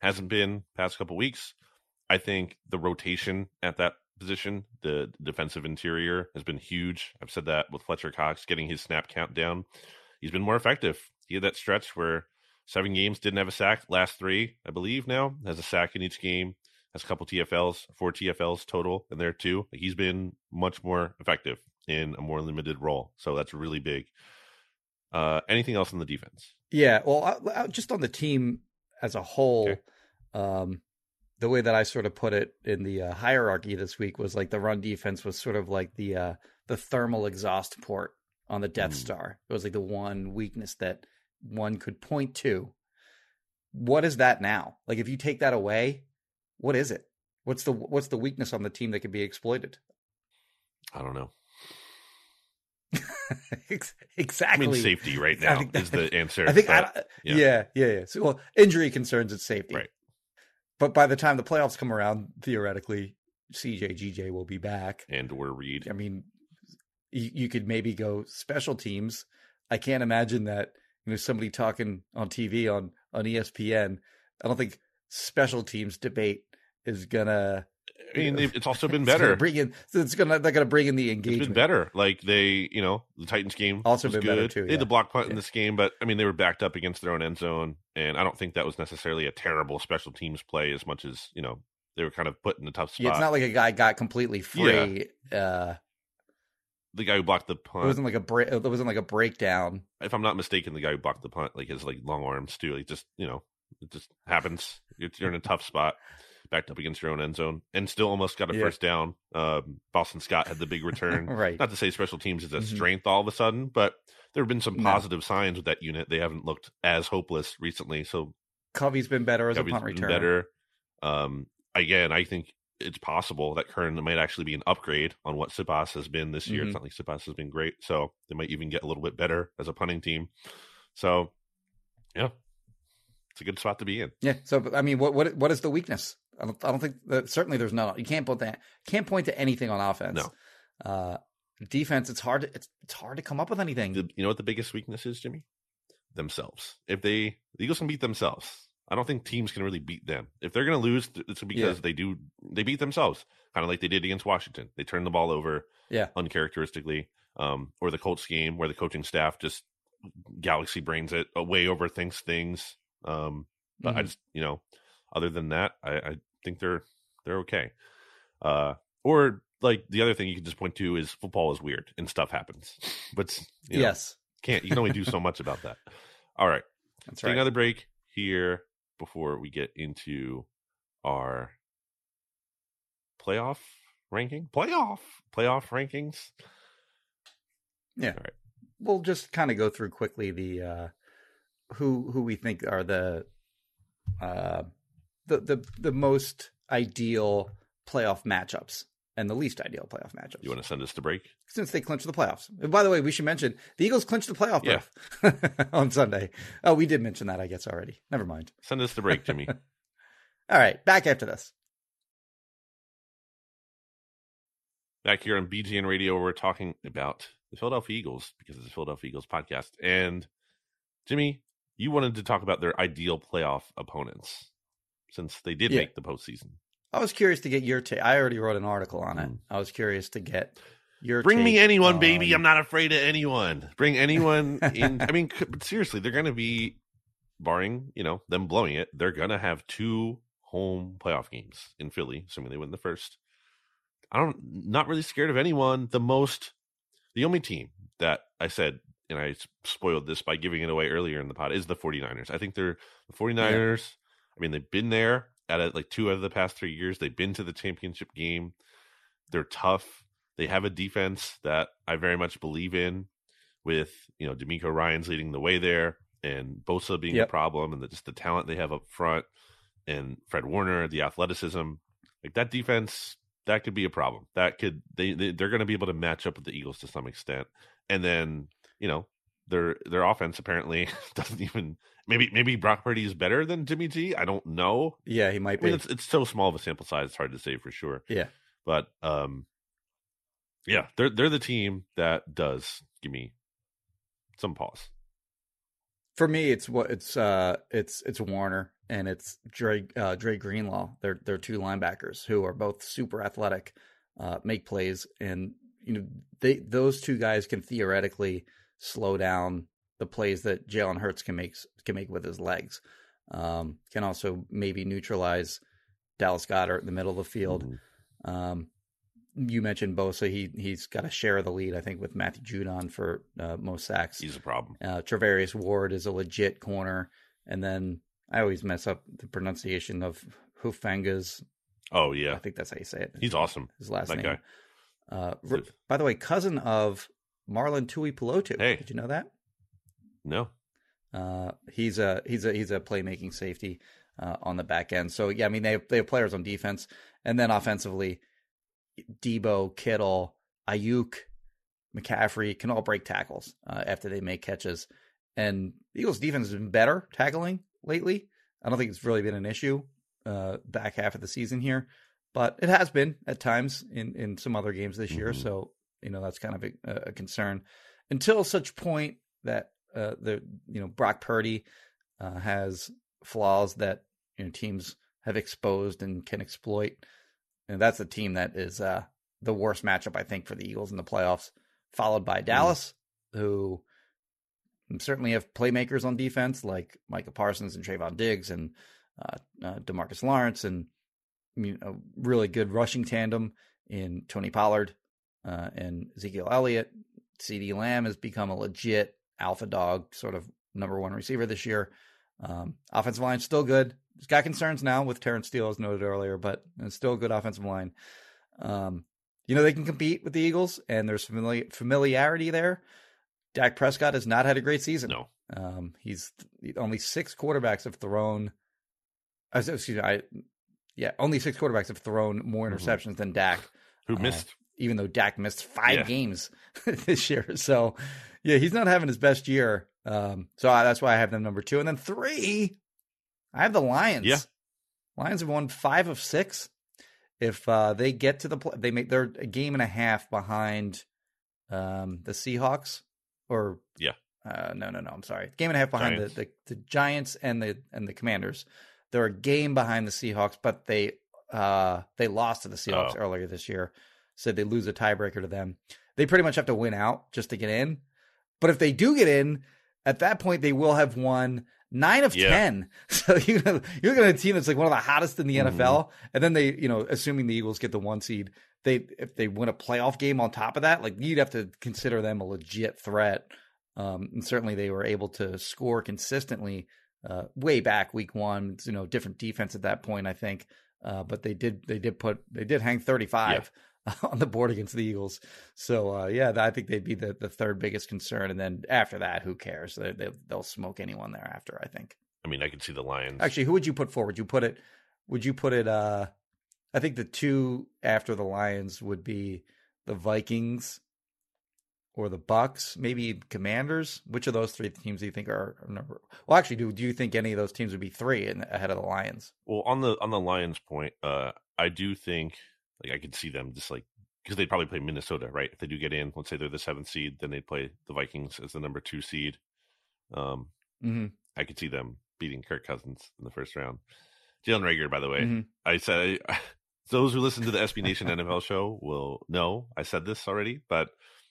hasn't been past couple weeks. I think the rotation at that position, the defensive interior, has been huge. I've said that with Fletcher Cox getting his snap count down. He's been more effective. He had that stretch where seven games didn't have a sack. Last three, I believe, now has a sack in each game. Has a couple TFLs, four TFLs total in there too. He's been much more effective in a more limited role, so that's really big. Uh, anything else on the defense? Yeah, well, I, I, just on the team as a whole, Okay. um, the way that I sort of put it in the uh, hierarchy this week was like the run defense was sort of like the uh, the thermal exhaust port on the Death Mm. Star. It was like the one weakness that one could point to. What is that now? Like, if you take that away, what is it? What's the what's the weakness on the team that can be exploited? I don't know. Ex- I exactly. mean, safety right now think is the answer. I think, but- I, yeah. yeah. yeah, yeah, So, well, injury concerns it's safety, Right. But by the time the playoffs come around, theoretically, CJ GJ will be back. and or Reed. I mean, you, you could maybe go special teams. I can't imagine that you know somebody talking on TV on on ESPN. I don't think special teams debate is gonna. I mean, it's also been it's gonna better. Bring in, it's gonna they're gonna bring in the It's engagement. been better. Like they, you know, the Titans game Also been good. better too, They had the block punt in this game, but I mean, they were backed up against their own end zone, and I don't think that was necessarily a terrible special teams play as much as you know they were kind of put in a tough spot. Yeah, it's not like a guy got completely free. Uh, the guy who blocked the it punt. wasn't like a break. It wasn't like a breakdown. if I'm not mistaken, the guy who blocked the punt, like his like long arms too, like just you know, it just happens. You're in a tough spot, backed up against your own end zone, and still almost got a Yeah. first down. Um, Boston Scott had the big return. Right. Not to say special teams is a Mhm. strength all of a sudden, but there have been some No. positive signs with that unit. They haven't looked as hopeless recently, so Covey's been better as Covey's a punt been returner. better. Um, again, I think it's possible that Kern might actually be an upgrade on what Siposs has been this year. Mhm. It's not like Siposs has been great, so they might even get a little bit better as a punting team. So, yeah, it's a good spot to be in. Yeah. So I mean, what what what is the weakness? I don't, I don't think that certainly there's none. You can't point that can't point to anything on offense. No. Uh, defense. It's hard. To, it's it's hard to come up with anything. You know what the biggest weakness is, Jimmy? Themselves. If they the Eagles can beat themselves, I don't think teams can really beat them. If they're going to lose, it's because Yeah. they do they beat themselves, kind of like they did against Washington. They turned the ball over, Yeah. uncharacteristically. Um, or the Colts game where the coaching staff just galaxy brains it, uh, way overthinks things. Um, but I Mhm. just you know, other than that, I, I think they're they're okay. Uh, or like the other thing you can just point to is football is weird and stuff happens, but you know, yes, can't you can only do so much about that. All right, that's take right. another break here before we get into our playoff ranking, playoff playoff rankings. yeah. all right. We'll just kind of go through quickly the uh, who who we think are the uh, the the the most ideal playoff matchups and the least ideal playoff matchups. You want to send us to break? since they clinched the playoffs. And by the way, we should mention the Eagles clinched the playoff Yeah. on Sunday. Oh, we did mention that, I guess, already. Never mind. Send us to break, Jimmy. All right, back after this. Back here on BGN Radio, we're talking about the Philadelphia Eagles because it's the Philadelphia Eagles podcast. And Jimmy, you wanted to talk about their ideal playoff opponents since they did Yeah. make the postseason. I was curious to get your take. I already wrote an article on it. Mm. I was curious to get your Bring me anyone, baby. I'm not afraid of anyone. Bring anyone in. I mean, seriously, they're going to be, barring you know them blowing it, they're going to have two home playoff games in Philly, assuming they win the first. I don't, not really scared of anyone. The most, the only team that I said, and I spoiled this by giving it away earlier in the pod, is the 49ers. I think they're the 49ers. I mean, they've been there at it like two out of the past three years. They've been to the championship game. They're tough. They have a defense that I very much believe in, with you know DeMeco Ryans leading the way there, and Bosa being Yep. a problem, and the, just the talent they have up front, and Fred Warner, the athleticism, like that defense. that could be a problem. That could they, they they're going to be able to match up with the Eagles to some extent, and then you know their their offense apparently doesn't even maybe maybe Brock Purdy is better than Jimmy G. I don't know. Yeah, he might I mean, be. it's it's so small of a sample size; it's hard to say for sure. Yeah. but um, yeah, they're they're the team that does give me some pause. For me, it's what it's uh it's it's Warner and it's Dre uh, Dre Greenlaw. They're they're two linebackers who are both super athletic, uh, make plays, and you know they those two guys can theoretically slow down the plays that Jalen Hurts can make can make with his legs. Um, can also maybe neutralize Dallas Goedert in the middle of the field. Mhm. Um, you mentioned Bosa. He he's got a share of the lead, I think, with Matthew Judon for uh, most sacks. He's a problem. Uh, Charvarius Ward is a legit corner, and then I always mess up the pronunciation of Hufangas. Oh yeah, I think that's how you say it. he's awesome. his last that name. guy. Uh, by the way, cousin of Marlon Tuipulotu. Hey. Did you know that? No, Uh, he's a he's a he's a playmaking safety uh, on the back end. So yeah, I mean they have, they have players on defense, and then offensively, Debo, Kittle, Aiyuk, McCaffrey can all break tackles uh, after they make catches. And the Eagles' defense has been better tackling lately. I don't think it's really been an issue uh, back half of the season here, but it has been at times in in some other games this year. Mhm. So you know that's kind of a, a concern. Until such point that uh, the you know Brock Purdy uh, has flaws that you know teams have exposed and can exploit, and that's a team that is uh, the worst matchup I think for the Eagles in the playoffs, followed by Dallas, who certainly have playmakers on defense like Micah Parsons and Trevon Diggs and uh, uh, Demarcus Lawrence and you know, a really good rushing tandem in Tony Pollard uh, and Ezekiel Elliott. CeeDee Lamb has become a legit alpha dog, sort of number one receiver this year. Um, offensive line still good. It's got concerns now with Terence Steele, as noted earlier, but it's still a good offensive line. Um, you know they can compete with the Eagles, and there's famili- familiarity there. Dak Prescott has not had a great season. no. Um, he's only six quarterbacks have thrown. uh, Excuse me, I, yeah, only six quarterbacks have thrown more Mhm. interceptions than Dak Who Uh, missed? Even though Dak missed five Yeah. games this year. So, yeah, he's not having his best year. Um, so I, that's why I have them number two. And then three, I have the Lions. Yeah. Lions have won five of six. If uh, they get to the, play, they make they're a game and a half behind um, the Seahawks, or Yeah. uh, no, no, no. I'm sorry, game and a half behind the, Giants. the the Giants and the and the Commanders. They're a game behind the Seahawks, but they uh they lost to the Seahawks Oh. earlier this year, so they lose a tiebreaker to them. They pretty much have to win out just to get in. But if they do get in, at that point they will have won nine of Yeah. ten. So you're you're looking at a team that's like one of the hottest in the Mhm. NFL, and then they, you know, assuming the Eagles get the one seed, they if they win a playoff game on top of that, like you'd have to consider them a legit threat. Um, and certainly they were able to score consistently uh, way back week one. It's, you know, different defense at that point, I think. Uh, but they did they did put they did hang 35 on the board against the Eagles. So uh, yeah, I think they'd be the, the third biggest concern. And then after that, who cares? They, they, they'll smoke anyone thereafter. I think. I mean, I could see the Lions. Actually, who would you put forward? You put it? Would you put it? Uh, I think the two after the Lions would be the Vikings or the Bucks, maybe Commanders. Which of those three teams do you think are are number? Well, actually, do do you think any of those teams would be three in, ahead of the Lions? Well, on the on the Lions point, uh, I do think like I could see them just like because they'd probably play Minnesota, right? If they do get in, let's say they're the seventh seed, then they'd play the Vikings as the number two seed. Um, Mm-hmm. I could see them beating Kirk Cousins in the first round. Jalen Reagor, by the way, Mhm. I said those who listen to the SB Nation NFL show will know I said this already, but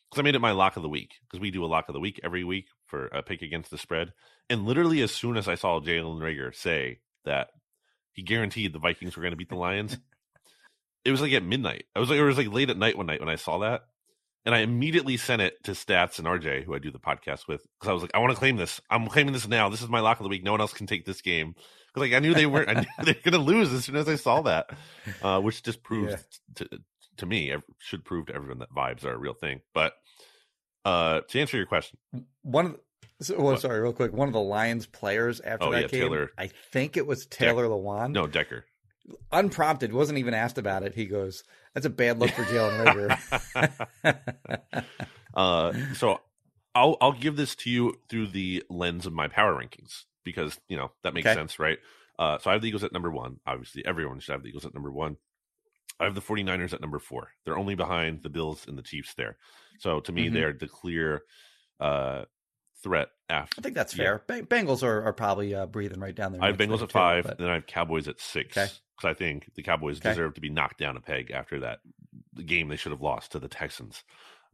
because I made it my lock of the week because we do a lock of the week every week for a pick against the spread, and literally as soon as I saw Jalen Reagor say that he guaranteed the Vikings were going to beat the Lions, it was like at midnight. I was like, it was like late at night one night when I saw that. And I immediately sent it to Stats and RJ, who I do the podcast with, because I was like, I want to claim this. I'm claiming this now. This is my lock of the week. No one else can take this game. Because like I knew they weren't. I knew they were going to lose as soon as I saw that, uh, which just proves Yeah. to to me should prove to everyone that vibes are a real thing. But uh, to answer your question, One of the, so, well, What? sorry, real quick. One of the Lions players after Oh, that yeah, game, Taylor- I think it was Taylor Lewan. no Decker. Unprompted, wasn't even asked about it. He goes, "That's a bad look for Jalen Reagor." uh, so I'll I'll give this to you through the lens of my power rankings because you know that makes Okay. sense, right? Uh, so I have the Eagles at number one. Obviously, everyone should have the Eagles at number one. I have the 49ers at number four. They're only behind the Bills and the Chiefs there. So to me, Mhm. they're the clear uh, threat after. I think that's Yeah. fair. Bengals are, are probably uh, breathing right down there. I have Bengals at them, too, five, but- and then I have Cowboys at six. Okay. Because I think the Cowboys Okay. deserve to be knocked down a peg after that the game they should have lost to the Texans.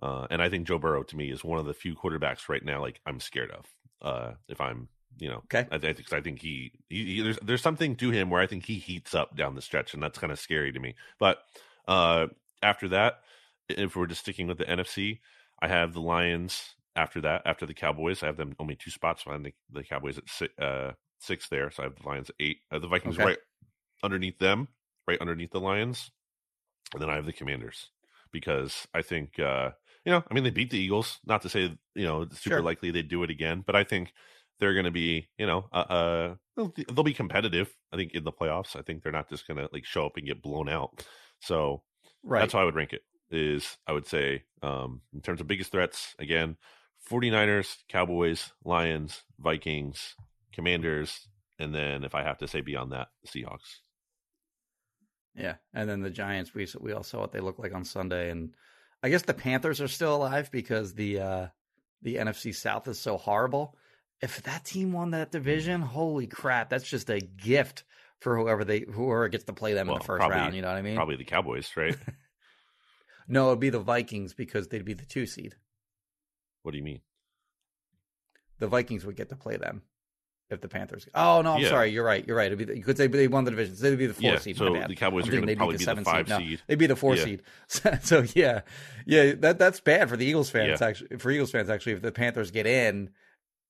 Uh, and I think Joe Burrow to me is one of the few quarterbacks right now like I'm scared of. Uh, if I'm, you know, Okay. I, I think I think he, he, he- there's there's something to him where I think he heats up down the stretch, and that's kind of scary to me. But uh, after that, if we're just sticking with the NFC, I have the Lions. After that, after the Cowboys, I have them only two spots behind the, the Cowboys at six, uh, six there. So I have the Lions at eight. Uh, the Vikings Okay. right underneath them, right underneath the Lions, and then I have the Commanders because I think uh, you know, I mean, they beat the Eagles. Not to say you know it's super Sure. likely they do it again, but I think they're going to be you know uh, uh they'll, they'll be competitive. I think in the playoffs. I think they're not just going to like show up and get blown out. So right. that's how I would rank it. Is I would say um, in terms of biggest threats again, 49ers, Cowboys, Lions, Vikings, Commanders, and then if I have to say beyond that, the Seahawks. Yeah, and then the Giants. We we all saw what they look like on Sunday, and I guess the Panthers are still alive because the uh, the NFC South is so horrible. If that team won that division, holy crap, that's just a gift for whoever they whoever gets to play them in the first probably- round. You know what I mean? Probably the Cowboys, right? No, it'd be the Vikings because they'd be the two seed. What do you mean? The Vikings would get to play them if the Panthers. Oh no, I'm Yeah. sorry. You're right. You're right. It'd be the, because they they won the division. So they'd be the four Yeah, seed. so the Cowboys I'm are gonna they'd probably be the seven five No, seed. they'd be the four Yeah. seed. So, so yeah, yeah. That that's bad for the Eagles fans. Actually, for Eagles fans, actually, if the Panthers get in,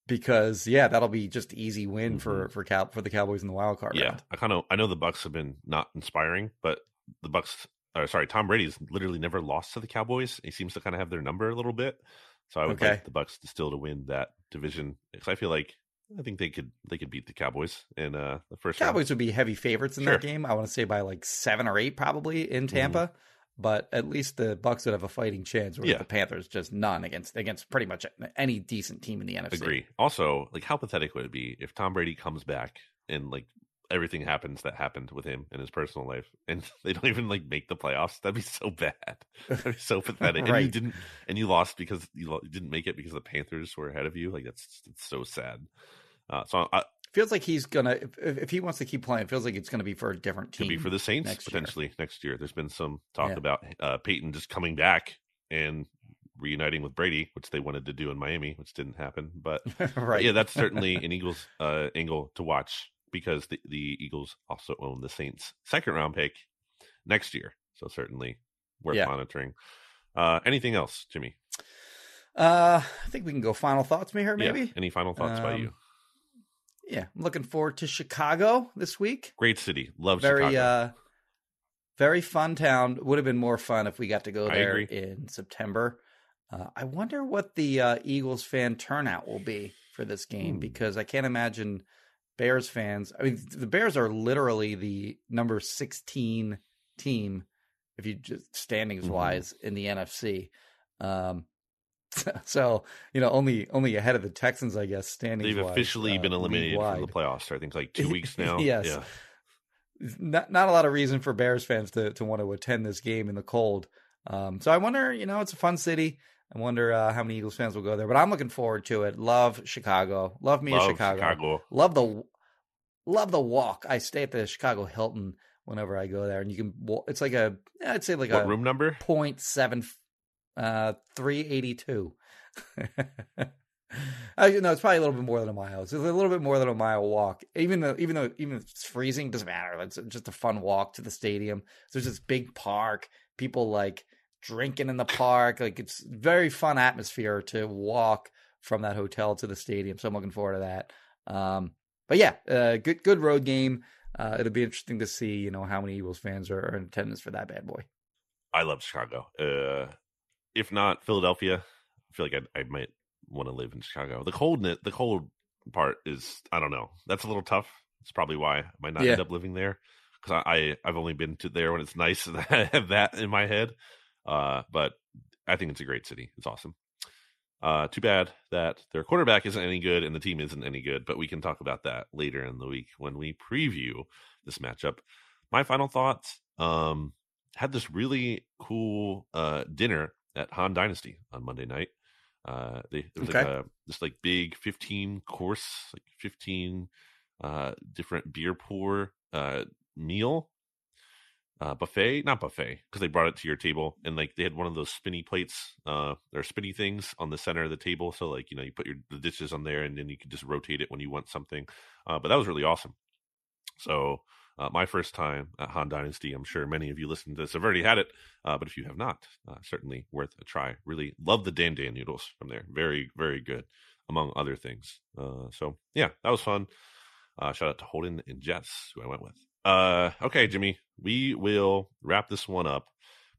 because yeah, that'll be just easy win for for Cow for the Cowboys in the wild card Mm-hmm. Yeah, round. I kind of I know the Bucks have been not inspiring, but the Bucks, or sorry, Tom Brady's literally never lost to the Cowboys. He seems to kind of have their number a little bit. So I would Okay. like the Bucks to still to win that division because I feel like I think they could they could beat the Cowboys in uh, the first round. Cowboys would be heavy favorites in Sure. that game. I want to say by like seven or eight, probably in Tampa. But at least the Bucks would have a fighting chance. Where Yeah. the Panthers just none against against pretty much any decent team in the NFC. Agree. Also, like how pathetic would it be if Tom Brady comes back and like everything happens that happened with him in his personal life and they don't even like make the playoffs? That'd be so bad. That'd be so pathetic. And you didn't and you lost because you, lo- you didn't make it because the Panthers were ahead of you. Like that's it's so sad. Uh, so I, Feels like he's gonna if, if he wants to keep playing, it feels like it's gonna be for a different team. could be for the Saints next year. potentially next year. There's been some talk Yeah. about uh, Payton just coming back and reuniting with Brady, which they wanted to do in Miami, which didn't happen. But But right. yeah, that's certainly an Eagles uh, angle to watch because the, the Eagles also own the Saints' second round pick next year. So certainly worth Yeah. monitoring. Uh, anything else, Jimmy? Uh, I think we can go final thoughts, me here, maybe. Yeah. Any final thoughts by Um, you? Yeah, I'm looking forward to Chicago this week. Great city. Love very Chicago. uh very fun town would have been more fun if we got to go there in september uh, i wonder what the uh, eagles fan turnout will be for this game because i can't imagine bears fans i mean the bears are literally the number 16 team if you just standings Mhm. wise in the nfc um so you know only only ahead of the texans i guess standings They've officially been eliminated from the playoffs. I think like two weeks now. Yes. Yeah. not not a lot of reason for Bears fans to to want to attend this game in the cold. Um, so I wonder, you know, it's a fun city. I wonder uh, how many Eagles fans will go there, but I'm looking forward to it. Love Chicago. Love me Love in Chicago. Chicago. Love the love the walk. I stay at the Chicago Hilton whenever I go there, and you can. It's like a I'd say like What a room number? point seven uh three eighty two. I know it's probably a little bit more than a mile. It's a little bit more than a mile walk. Even though even though even if it's freezing, doesn't matter. It's just a fun walk to the stadium. There's this big park. People like drinking in the park. Like it's very fun atmosphere to walk from that hotel to the stadium. So I'm looking forward to that. Um, but yeah, uh, good good road game. Uh, it'll be interesting to see you know how many Eagles fans are, are in attendance for that bad boy. I love Chicago. Uh, if not Philadelphia, I feel like I, I might want to live in Chicago. The cold, the cold part is I don't know. That's a little tough. It's probably why I might not Yeah. end up living there. because I, I I've only been to there when it's nice and I have that in my head. Uh, but I think it's a great city. It's awesome. Uh, too bad that their quarterback isn't any good and the team isn't any good, but we can talk about that later in the week when we preview this matchup. My final thoughts um, had this really cool uh, dinner at Han Dynasty on Monday night. Uh, they it was Okay. like a this like big fifteen course, like fifteen uh, different beer pour uh, meal uh, buffet, not buffet, because they brought it to your table and like they had one of those spinny plates, uh, or spinny things on the center of the table. So like you know you put your the dishes on there and then you could just rotate it when you want something. Uh, but that was really awesome. So uh, my first time at Han Dynasty, I'm sure many of you listening to this have already had it, uh, but if you have not, uh, certainly worth a try. Really love the Dan Dan noodles from there. Very very good, among other things. Uh, so yeah, that was fun. Uh, shout out to Holden and Jess, who I went with. Uh, okay, Jimmy, we will wrap this one up,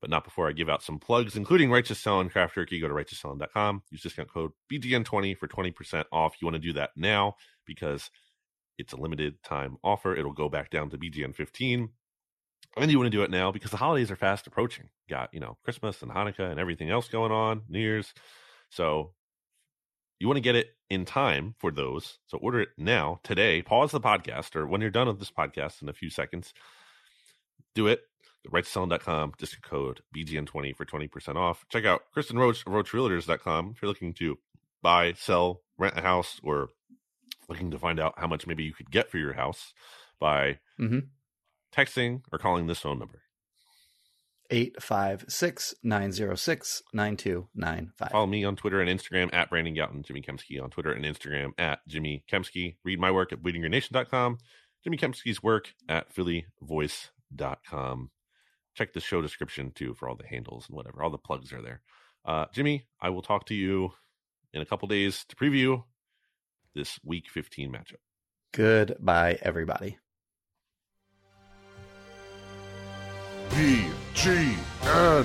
but not before I give out some plugs, including Righteous Felon Craft Jerky. Go to righteousfelon.com, use discount code BGN20 for 20% off. You want to do that now because it's a limited time offer. It'll go back down to BGN15. And you want to do it now because the holidays are fast approaching. Got, you know, Christmas and Hanukkah and everything else going on, New Year's. So you want to get it in time for those. So order it now, today. Pause the podcast, or when you're done with this podcast in a few seconds, do it. RighteousFelon.com, discount code BGN20 for 20% off. Check out Kristen Roach of RoachRealtors.com if you're looking to buy, sell, rent a house, or looking to find out how much maybe you could get for your house by Mhm. texting or calling this phone number. 856 906 9295. Follow me on Twitter and Instagram at Brandon Gowton, Jimmy Kempski on Twitter and Instagram at Jimmy Kempski. Read my work at bleedinggreennation.com, Jimmy Kempski's work at phillyvoice.com. Check the show description too for all the handles and whatever. All the plugs are there. Uh, Jimmy, I will talk to you in a couple days to preview this week 15 matchup. Goodbye, everybody. BGN